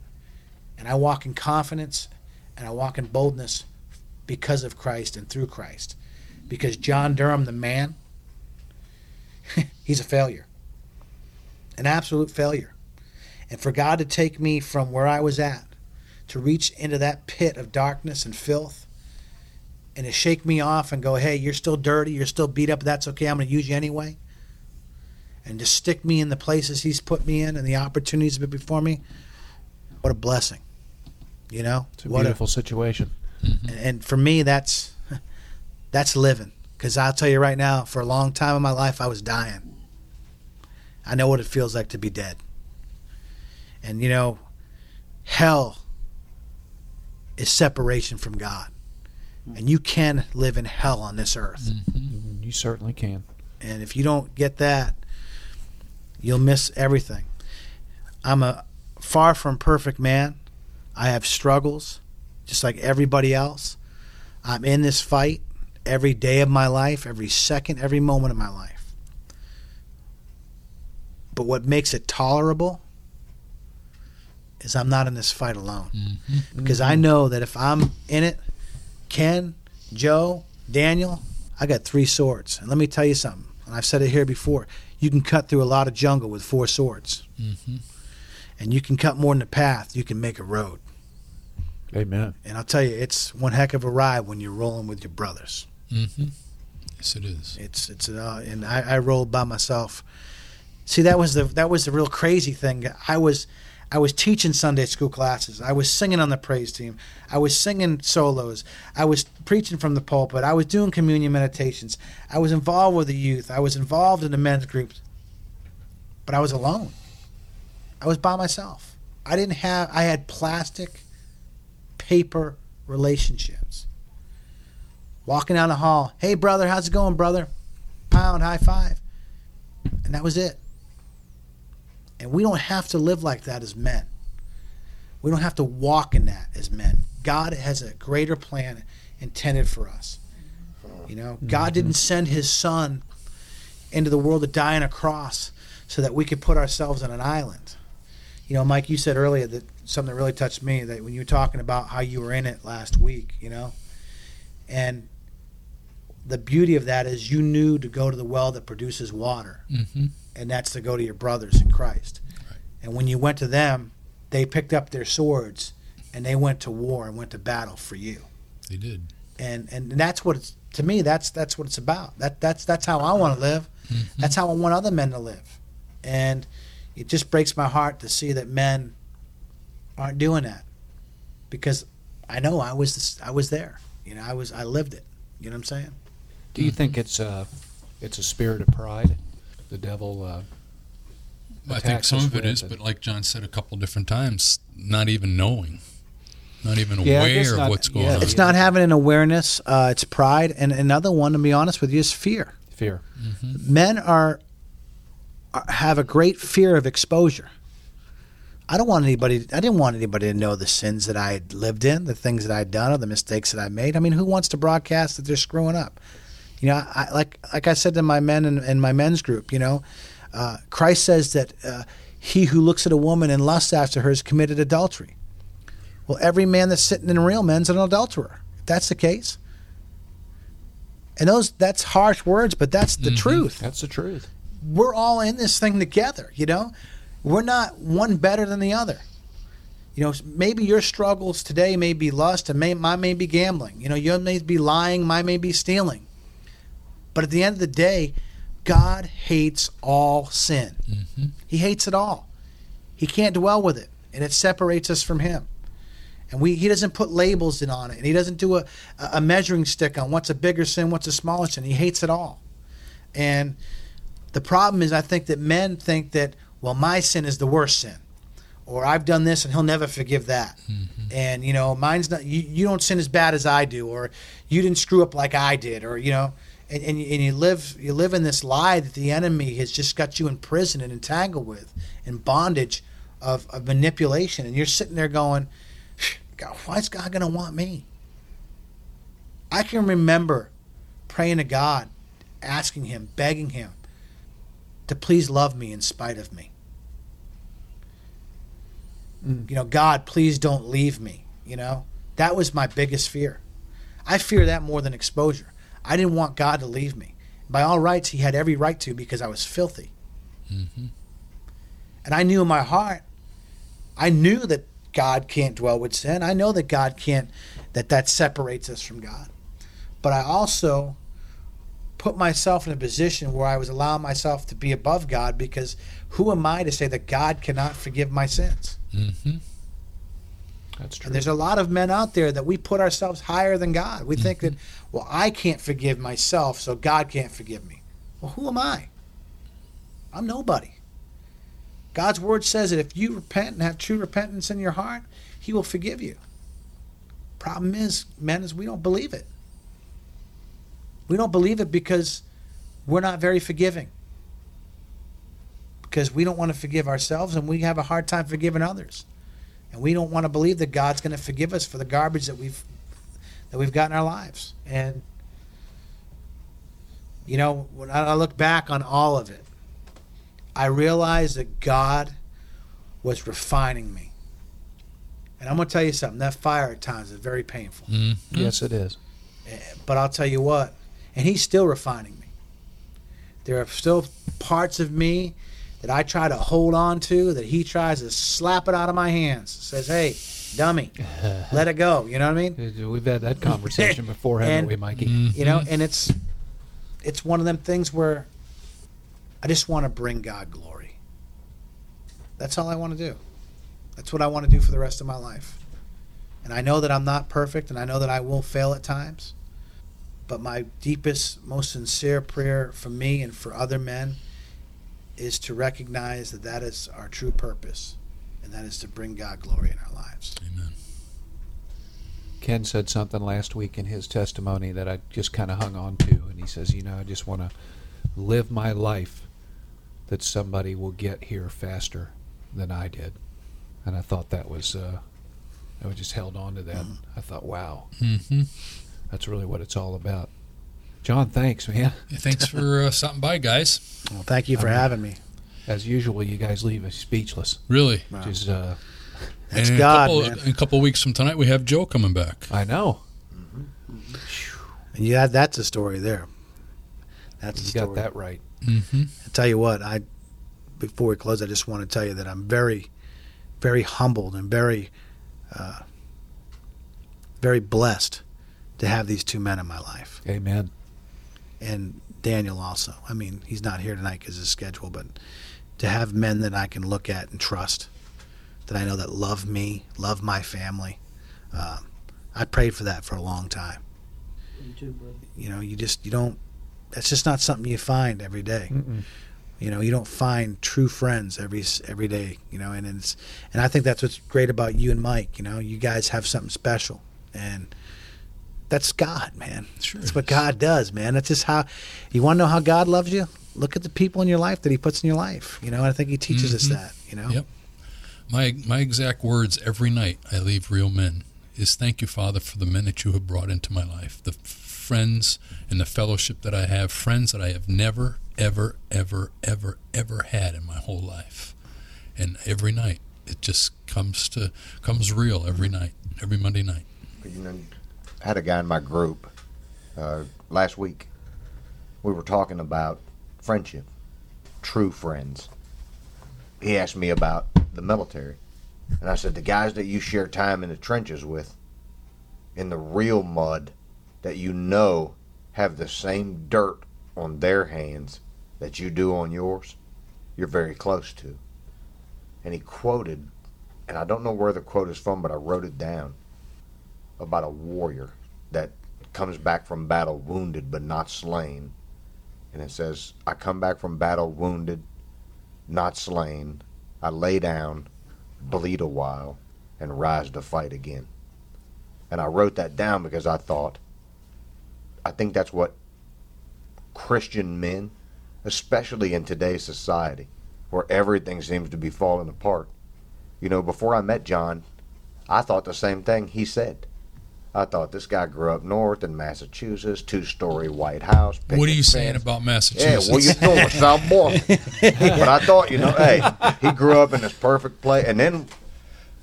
And I walk in confidence and I walk in boldness because of Christ and through Christ. Because John Durham, the man, he's a failure, an absolute failure. And for God to take me from where I was at to reach into that pit of darkness and filth and to shake me off and go, hey, you're still dirty, you're still beat up, that's okay, I'm going to use you anyway. And to stick me in the places He's put me in and the opportunities that before me, what a blessing. You know? It's a what beautiful situation. and, and for me that's that's living because i'll tell you right now for a long time in my life i was dying i know what it feels like to be dead and you know hell is separation from god. And you can live in hell on this earth. Mm-hmm. Mm-hmm. You certainly can. and if you don't get that you'll miss everything. I'm a far from perfect man. I have struggles just like everybody else. I'm in this fight every day of my life every second every moment of my life. But what makes it tolerable is i'm not in this fight alone. Because i know that if i'm in it ken joe daniel i got three swords. And let me tell you something. And i've said it here before. You can cut through a lot of jungle with four swords. And you can cut more than a path. You can make a road. Amen. and i'll tell you it's one heck of a ride when you're rolling with your brothers. Mm-hmm. Yes, it is. it's it's uh, and I, I rolled by myself. See that was the that was the real crazy thing. I was i was teaching sunday school classes. I was singing on the praise team. I was singing solos. I was preaching from the pulpit. I was doing communion meditations. I was involved with the youth. I was involved in the men's groups but i was alone. I was by myself. I didn't have i had plastic paper relationships. Walking down the hall hey brother how's it going brother? Pound high five. And that was it and we don't have to live like that as men. We don't have to walk in that as men. God has a greater plan intended for us. You know god didn't send his son into the world to die on a cross so that we could put ourselves on an island. You know mike you said earlier that something that really touched me that when you were talking about how you were in it last week you know and the beauty of that is you knew to go to the well that produces water. Mm-hmm. And that's to go to your brothers in Christ. And when you went to them, they picked up their swords and they went to war and went to battle for you. They did. And and that's what it's to me that's that's what it's about. That that's that's how I want to live. Mm-hmm. That's how I want other men to live. And it just breaks my heart to see that men aren't doing that. Because I know I was this, I was there. You know, I was I lived it. You know what I'm saying? Do you think it's a it's a spirit of pride? The devil. Uh, I think some of it is, with but like John said a couple different times, not even knowing, not even Yeah, aware not- of what's going yeah, on. It's not having an awareness, uh, it's pride, and another one to be honest with you is fear. fear. men are, are have a great fear of exposure. I don't want anybody. I didn't want anybody to know the sins that I had lived in, the things that I'd done, or the mistakes that I made. I mean, who wants to broadcast that they're screwing up? You know, I, like like I said to my men in, in my men's group. You know, uh, Christ says that uh, he who looks at a woman and lusts after her has committed adultery. Well, every man that's sitting in real men's an adulterer. If that's the case, and those that's harsh words, but that's the truth That's the truth. we're all in this thing together, you know? We're not one better than the other. You know, maybe your struggles today may be lust and may, mine may be gambling. You know, your may be lying, mine may be stealing. But at the end of the day, God hates all sin. Mm-hmm. He hates it all. He can't dwell with it, and it separates us from Him. And we he doesn't put labels in on it, and he doesn't do a a measuring stick on what's a bigger sin, what's a smaller sin. He hates it all. And the problem is, I think that men think that well, my sin is the worst sin, or I've done this and he'll never forgive that. Mm-hmm. And you know, mine's not. You, you don't sin as bad as I do, or you didn't screw up like I did, or you know. And, and, you- and you live you live in this lie that the enemy has just got you in prison and entangled with in bondage of, of manipulation and you're sitting there going God, why is God going to want me? I can remember praying to God, asking Him, begging Him to please love me in spite of me. Mm. You know, God, please don't leave me. You know, that was my biggest fear. I fear that more than exposure. I didn't want God to leave me. By all rights, He had every right to because I was filthy. And I knew in my heart, I knew that God can't dwell with sin. I know that God can't, that that separates us from God. But I also put myself in a position where I was allowing myself to be above God because who am I to say that God cannot forgive my sins? hmm That's true. And there's a lot of men out there that we put ourselves higher than God. We think mm-hmm. that, well, I can't forgive myself, so God can't forgive me. Well, who am I? I'm nobody. God's word says that if you repent and have true repentance in your heart, He will forgive you. Problem is, men, is we don't believe it. We don't believe it because we're not very forgiving. Because we don't want to forgive ourselves and we have a hard time forgiving others and we don't want to believe that God's going to forgive us for the garbage that we've that we've got in our lives. And you know, when I look back on all of it, I realize that God was refining me. And I'm going to tell you something. That fire at times is very painful. mm yes, it is. But I'll tell you what, and He's still refining me. There are still parts of me that I try to hold on to that He tries to slap it out of my hands. Says, "Hey, dummy, let it go." You know what I mean? We've had that conversation before, haven't And- we, Mikey? Mm-hmm. You know, and it's it's one of them things where I just want to bring God glory. That's all I want to do. That's what I want to do for the rest of my life. And I know that I'm not perfect and I know that I will fail at times. But my deepest, most sincere prayer for me and for other men is to recognize that that is our true purpose, and that is to bring God glory in our lives. Amen. Ken said something last week in his testimony that I just kind of hung on to, and he says, "You know, I just want to live my life that somebody will get here faster than I did." And I thought that was, uh, I just held on to that. I thought, "Wow, hmm that's really what it's all about." John, thanks, man. Thanks for uh, stopping by, guys. Well, thank you for Amen. having me. As usual, you guys leave us speechless, Really. which is, uh, That's and in God, a man. couple, in a couple weeks from tonight, we have Joe coming back. I know And yeah, that's a story there. That's a you story. got that right. hmm I tell you what, I before we close, I just want to tell you that I'm very, very humbled and very, uh, very blessed to have these two men in my life, Amen. And Daniel also. I mean, he's not here tonight because of his schedule, but to have men that I can look at and trust, that I know that love me, love my family. Um, I prayed for that for a long time. You too, brother. You know, you just you don't. That's just not something you find every day. Mm-mm. You know, you don't find true friends every every day. You know, and it's and I think that's what's great about you and Mike. You know, you guys have something special, and that's God, man. Sure that's it what is. God does, man. That's just how you want to know how God loves you. Look at the people in your life that He puts in your life. You know, and I think He teaches us Mhm. that. You know, Yep. My my exact words every night I leave real men is thank you, Father, for the men that you have brought into my life, the friends and the fellowship that I have, friends that I have never, ever, ever, ever, ever had in my whole life, and every night it just comes to comes real every night, every Monday night. Had a guy in my group uh, last week. We were talking about friendship, true friends. He asked me about the military, and I said the guys that you share time in the trenches with, in the real mud, that you know have the same dirt on their hands that you do on yours, you're very close to. And he quoted, and I don't know where the quote is from, but I wrote it down about a warrior that comes back from battle wounded but not slain. And it says, I come back from battle wounded, not slain. I lay down, bleed a while, and rise to fight again. And I wrote that down because I thought, I think that's what Christian men, especially in today's society, where everything seems to be falling apart. You know, before I met John, I thought the same thing he said. I thought this guy grew up north in Massachusetts, two story white house. What are you saying fence. about Yeah, Massachusetts? what you doing, South boy? but I thought, you know, hey, he grew up in this perfect place, and then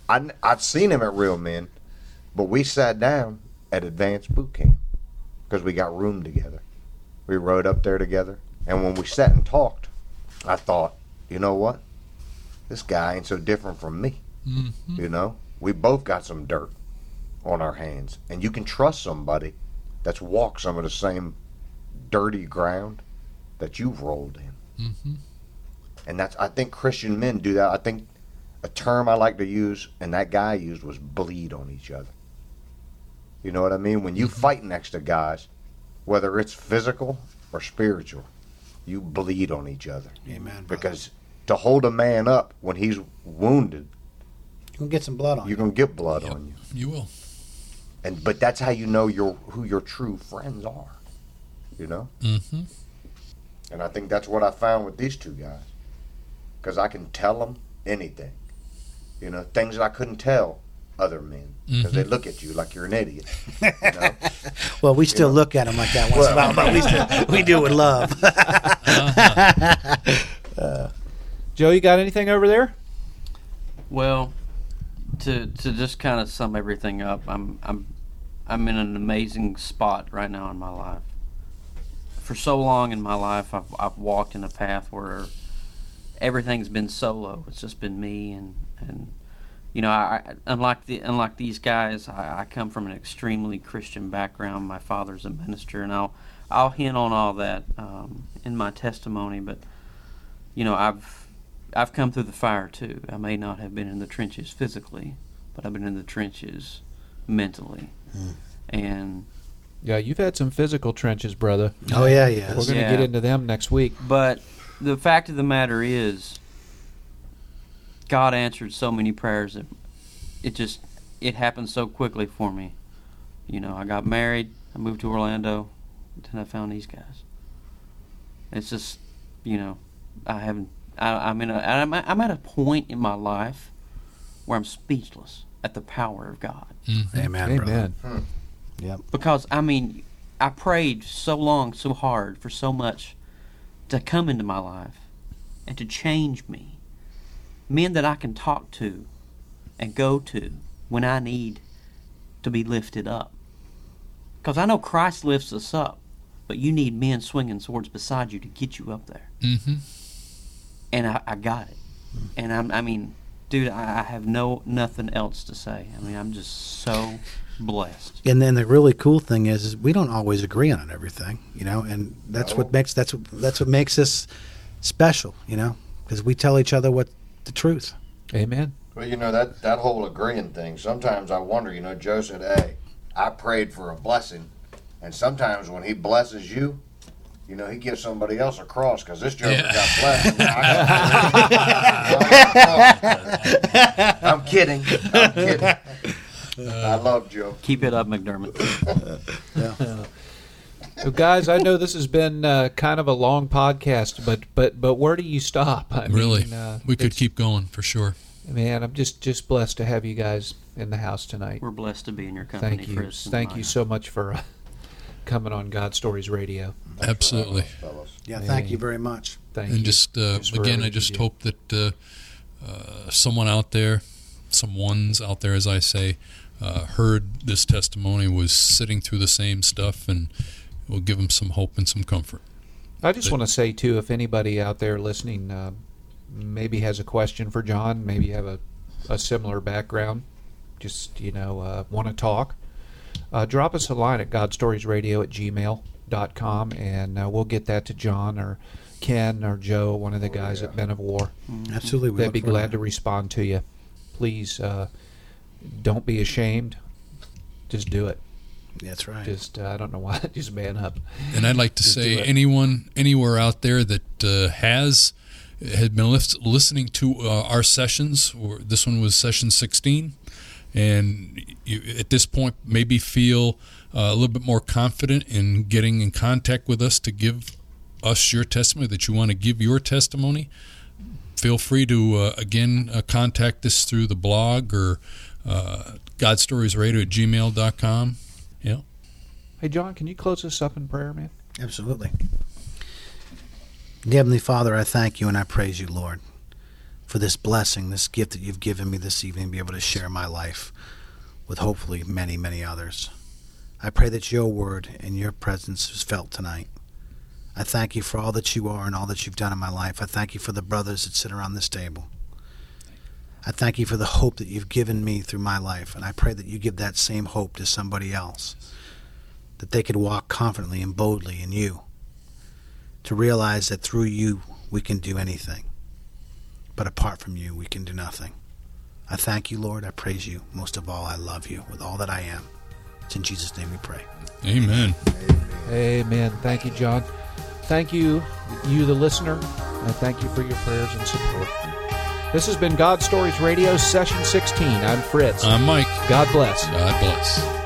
I I'd seen him at Real Men, but we sat down at Advanced Boot Camp because we got room together. We rode up there together, and when we sat and talked, I thought, you know what, this guy ain't so different from me. Mhm. You know, we both got some dirt on our hands, and you can trust somebody that's walked some of the same dirty ground that you've rolled in. Mhm. And that's I think Christian men do that. I think a term I like to use, and that guy used was bleed on each other. You know what I mean? When you fight next to guys, whether it's physical or spiritual, you bleed on each other. Amen. brother. Because to hold a man up when he's wounded, you can get some blood on you're you. gonna get blood Yep. on you. You will. And but that's how you know your who your true friends are. You know? mm-hmm. And I think that's what I found with these two guys. Because I can tell them anything. You know, things that I couldn't tell other men. Because they look at you like you're an idiot. You know? Well, we still look at them like that once in a while, but we still, we do it with love. Joe, you got anything over there? Well, to to just kind of sum everything up, I'm I'm I'm in an amazing spot right now in my life. For so long in my life, I've I've walked in a path where everything's been solo. It's just been me and and you know, I, unlike the unlike these guys, I, I come from an extremely Christian background. My father's a minister, and I'll I'll hint on all that um, in my testimony. But you know, I've I've come through the fire too. I may not have been in the trenches physically, but I've been in the trenches mentally. Hmm. And Yeah, you've had some physical trenches, brother. oh yeah, yeah. We're going to Yeah. get into them next week. but the fact of the matter is God answered so many prayers that it just it happened so quickly for me. You know, I got married, I moved to Orlando, then I found these guys. It's just, you know, I haven't I, I'm in a I'm, at- I'm at a point in my life where I'm speechless at the power of God. Amen, brother. Amen. Yep. because I mean, I prayed so long, so hard for so much to come into my life and to change me. Men that I can talk to and go to when I need to be lifted up. Because I know Christ lifts us up, but you need men swinging swords beside you to get you up there. hmm And I, I got it. And I'm, I mean, dude, I, I have no nothing else to say. I mean, I'm just so blessed. And then the really cool thing is, is we don't always agree on everything, you know, and that's what makes that's what that's what makes us special, you know, because we tell each other what the truth. Amen. Well, you know that that whole agreeing thing. Sometimes I wonder. You know, Joe said, "Hey, I prayed for a blessing," and sometimes when he blesses you, you know, he gives somebody else a cross because this Joker Yeah. got blessed. I got- I'm kidding. I'm kidding. I love Joe. Keep it up, McDermott. So, guys, I know this has been uh, kind of a long podcast, but but but where do you stop? I Really, mean, uh, we could keep going for sure. Man, I'm just just blessed to have you guys in the house tonight. We're blessed to be in your company, Thank you, Chris. thank you so much for uh, coming on God Stories Radio. Absolutely. fellas. Yeah, thank you very much. Thank you. and just uh, Just again, I just hope that uh, uh, someone out there, some ones out there, as I say, uh, heard this testimony, was sitting through the same stuff, and will give them some hope and some comfort. I just want to say too, if anybody out there listening uh, maybe has a question for John, maybe you have a, a similar background, just you know uh, want to talk, uh, drop us a line at godstoriesradio at gmail.com and uh, we'll get that to John or Ken or Joe, one of the guys at Men of War. Absolutely, we They'd be forward glad to respond to you. Please uh, don't be ashamed. just do it. That's right. Just uh, I don't know why. Just man up. And I'd like to Just say, anyone anywhere out there that uh, has had been listening to uh, our sessions, or this one was session 16, and you, at this point maybe feel uh, a little bit more confident in getting in contact with us to give us your testimony, that you want to give your testimony, feel free to uh, again uh, contact us through the blog or uh, godstoriesradio at gmail.com. Yeah. Hey John, can you close us up in prayer, man? Absolutely. Heavenly Father, I thank you and I praise you, Lord, for this blessing, this gift that you've given me this evening be able to share my life with hopefully many, many others. I pray that your word and your presence is felt tonight. I thank you for all that you are and all that you've done in my life. I thank you for the brothers that sit around this table. I thank you for the hope that you've given me through my life, and I pray that you give that same hope to somebody else, that they could walk confidently and boldly in you, to realize that through you we can do anything, but apart from you we can do nothing. I thank you, Lord. I praise you. Most of all, I love you with all that I am. It's in Jesus' name we pray. Amen. Amen. Thank you, John. Thank you, you, the listener. I thank you for your prayers and support. This has been God Stories Radio, Session 16. I'm Fritz. I'm Mike. God bless. God bless.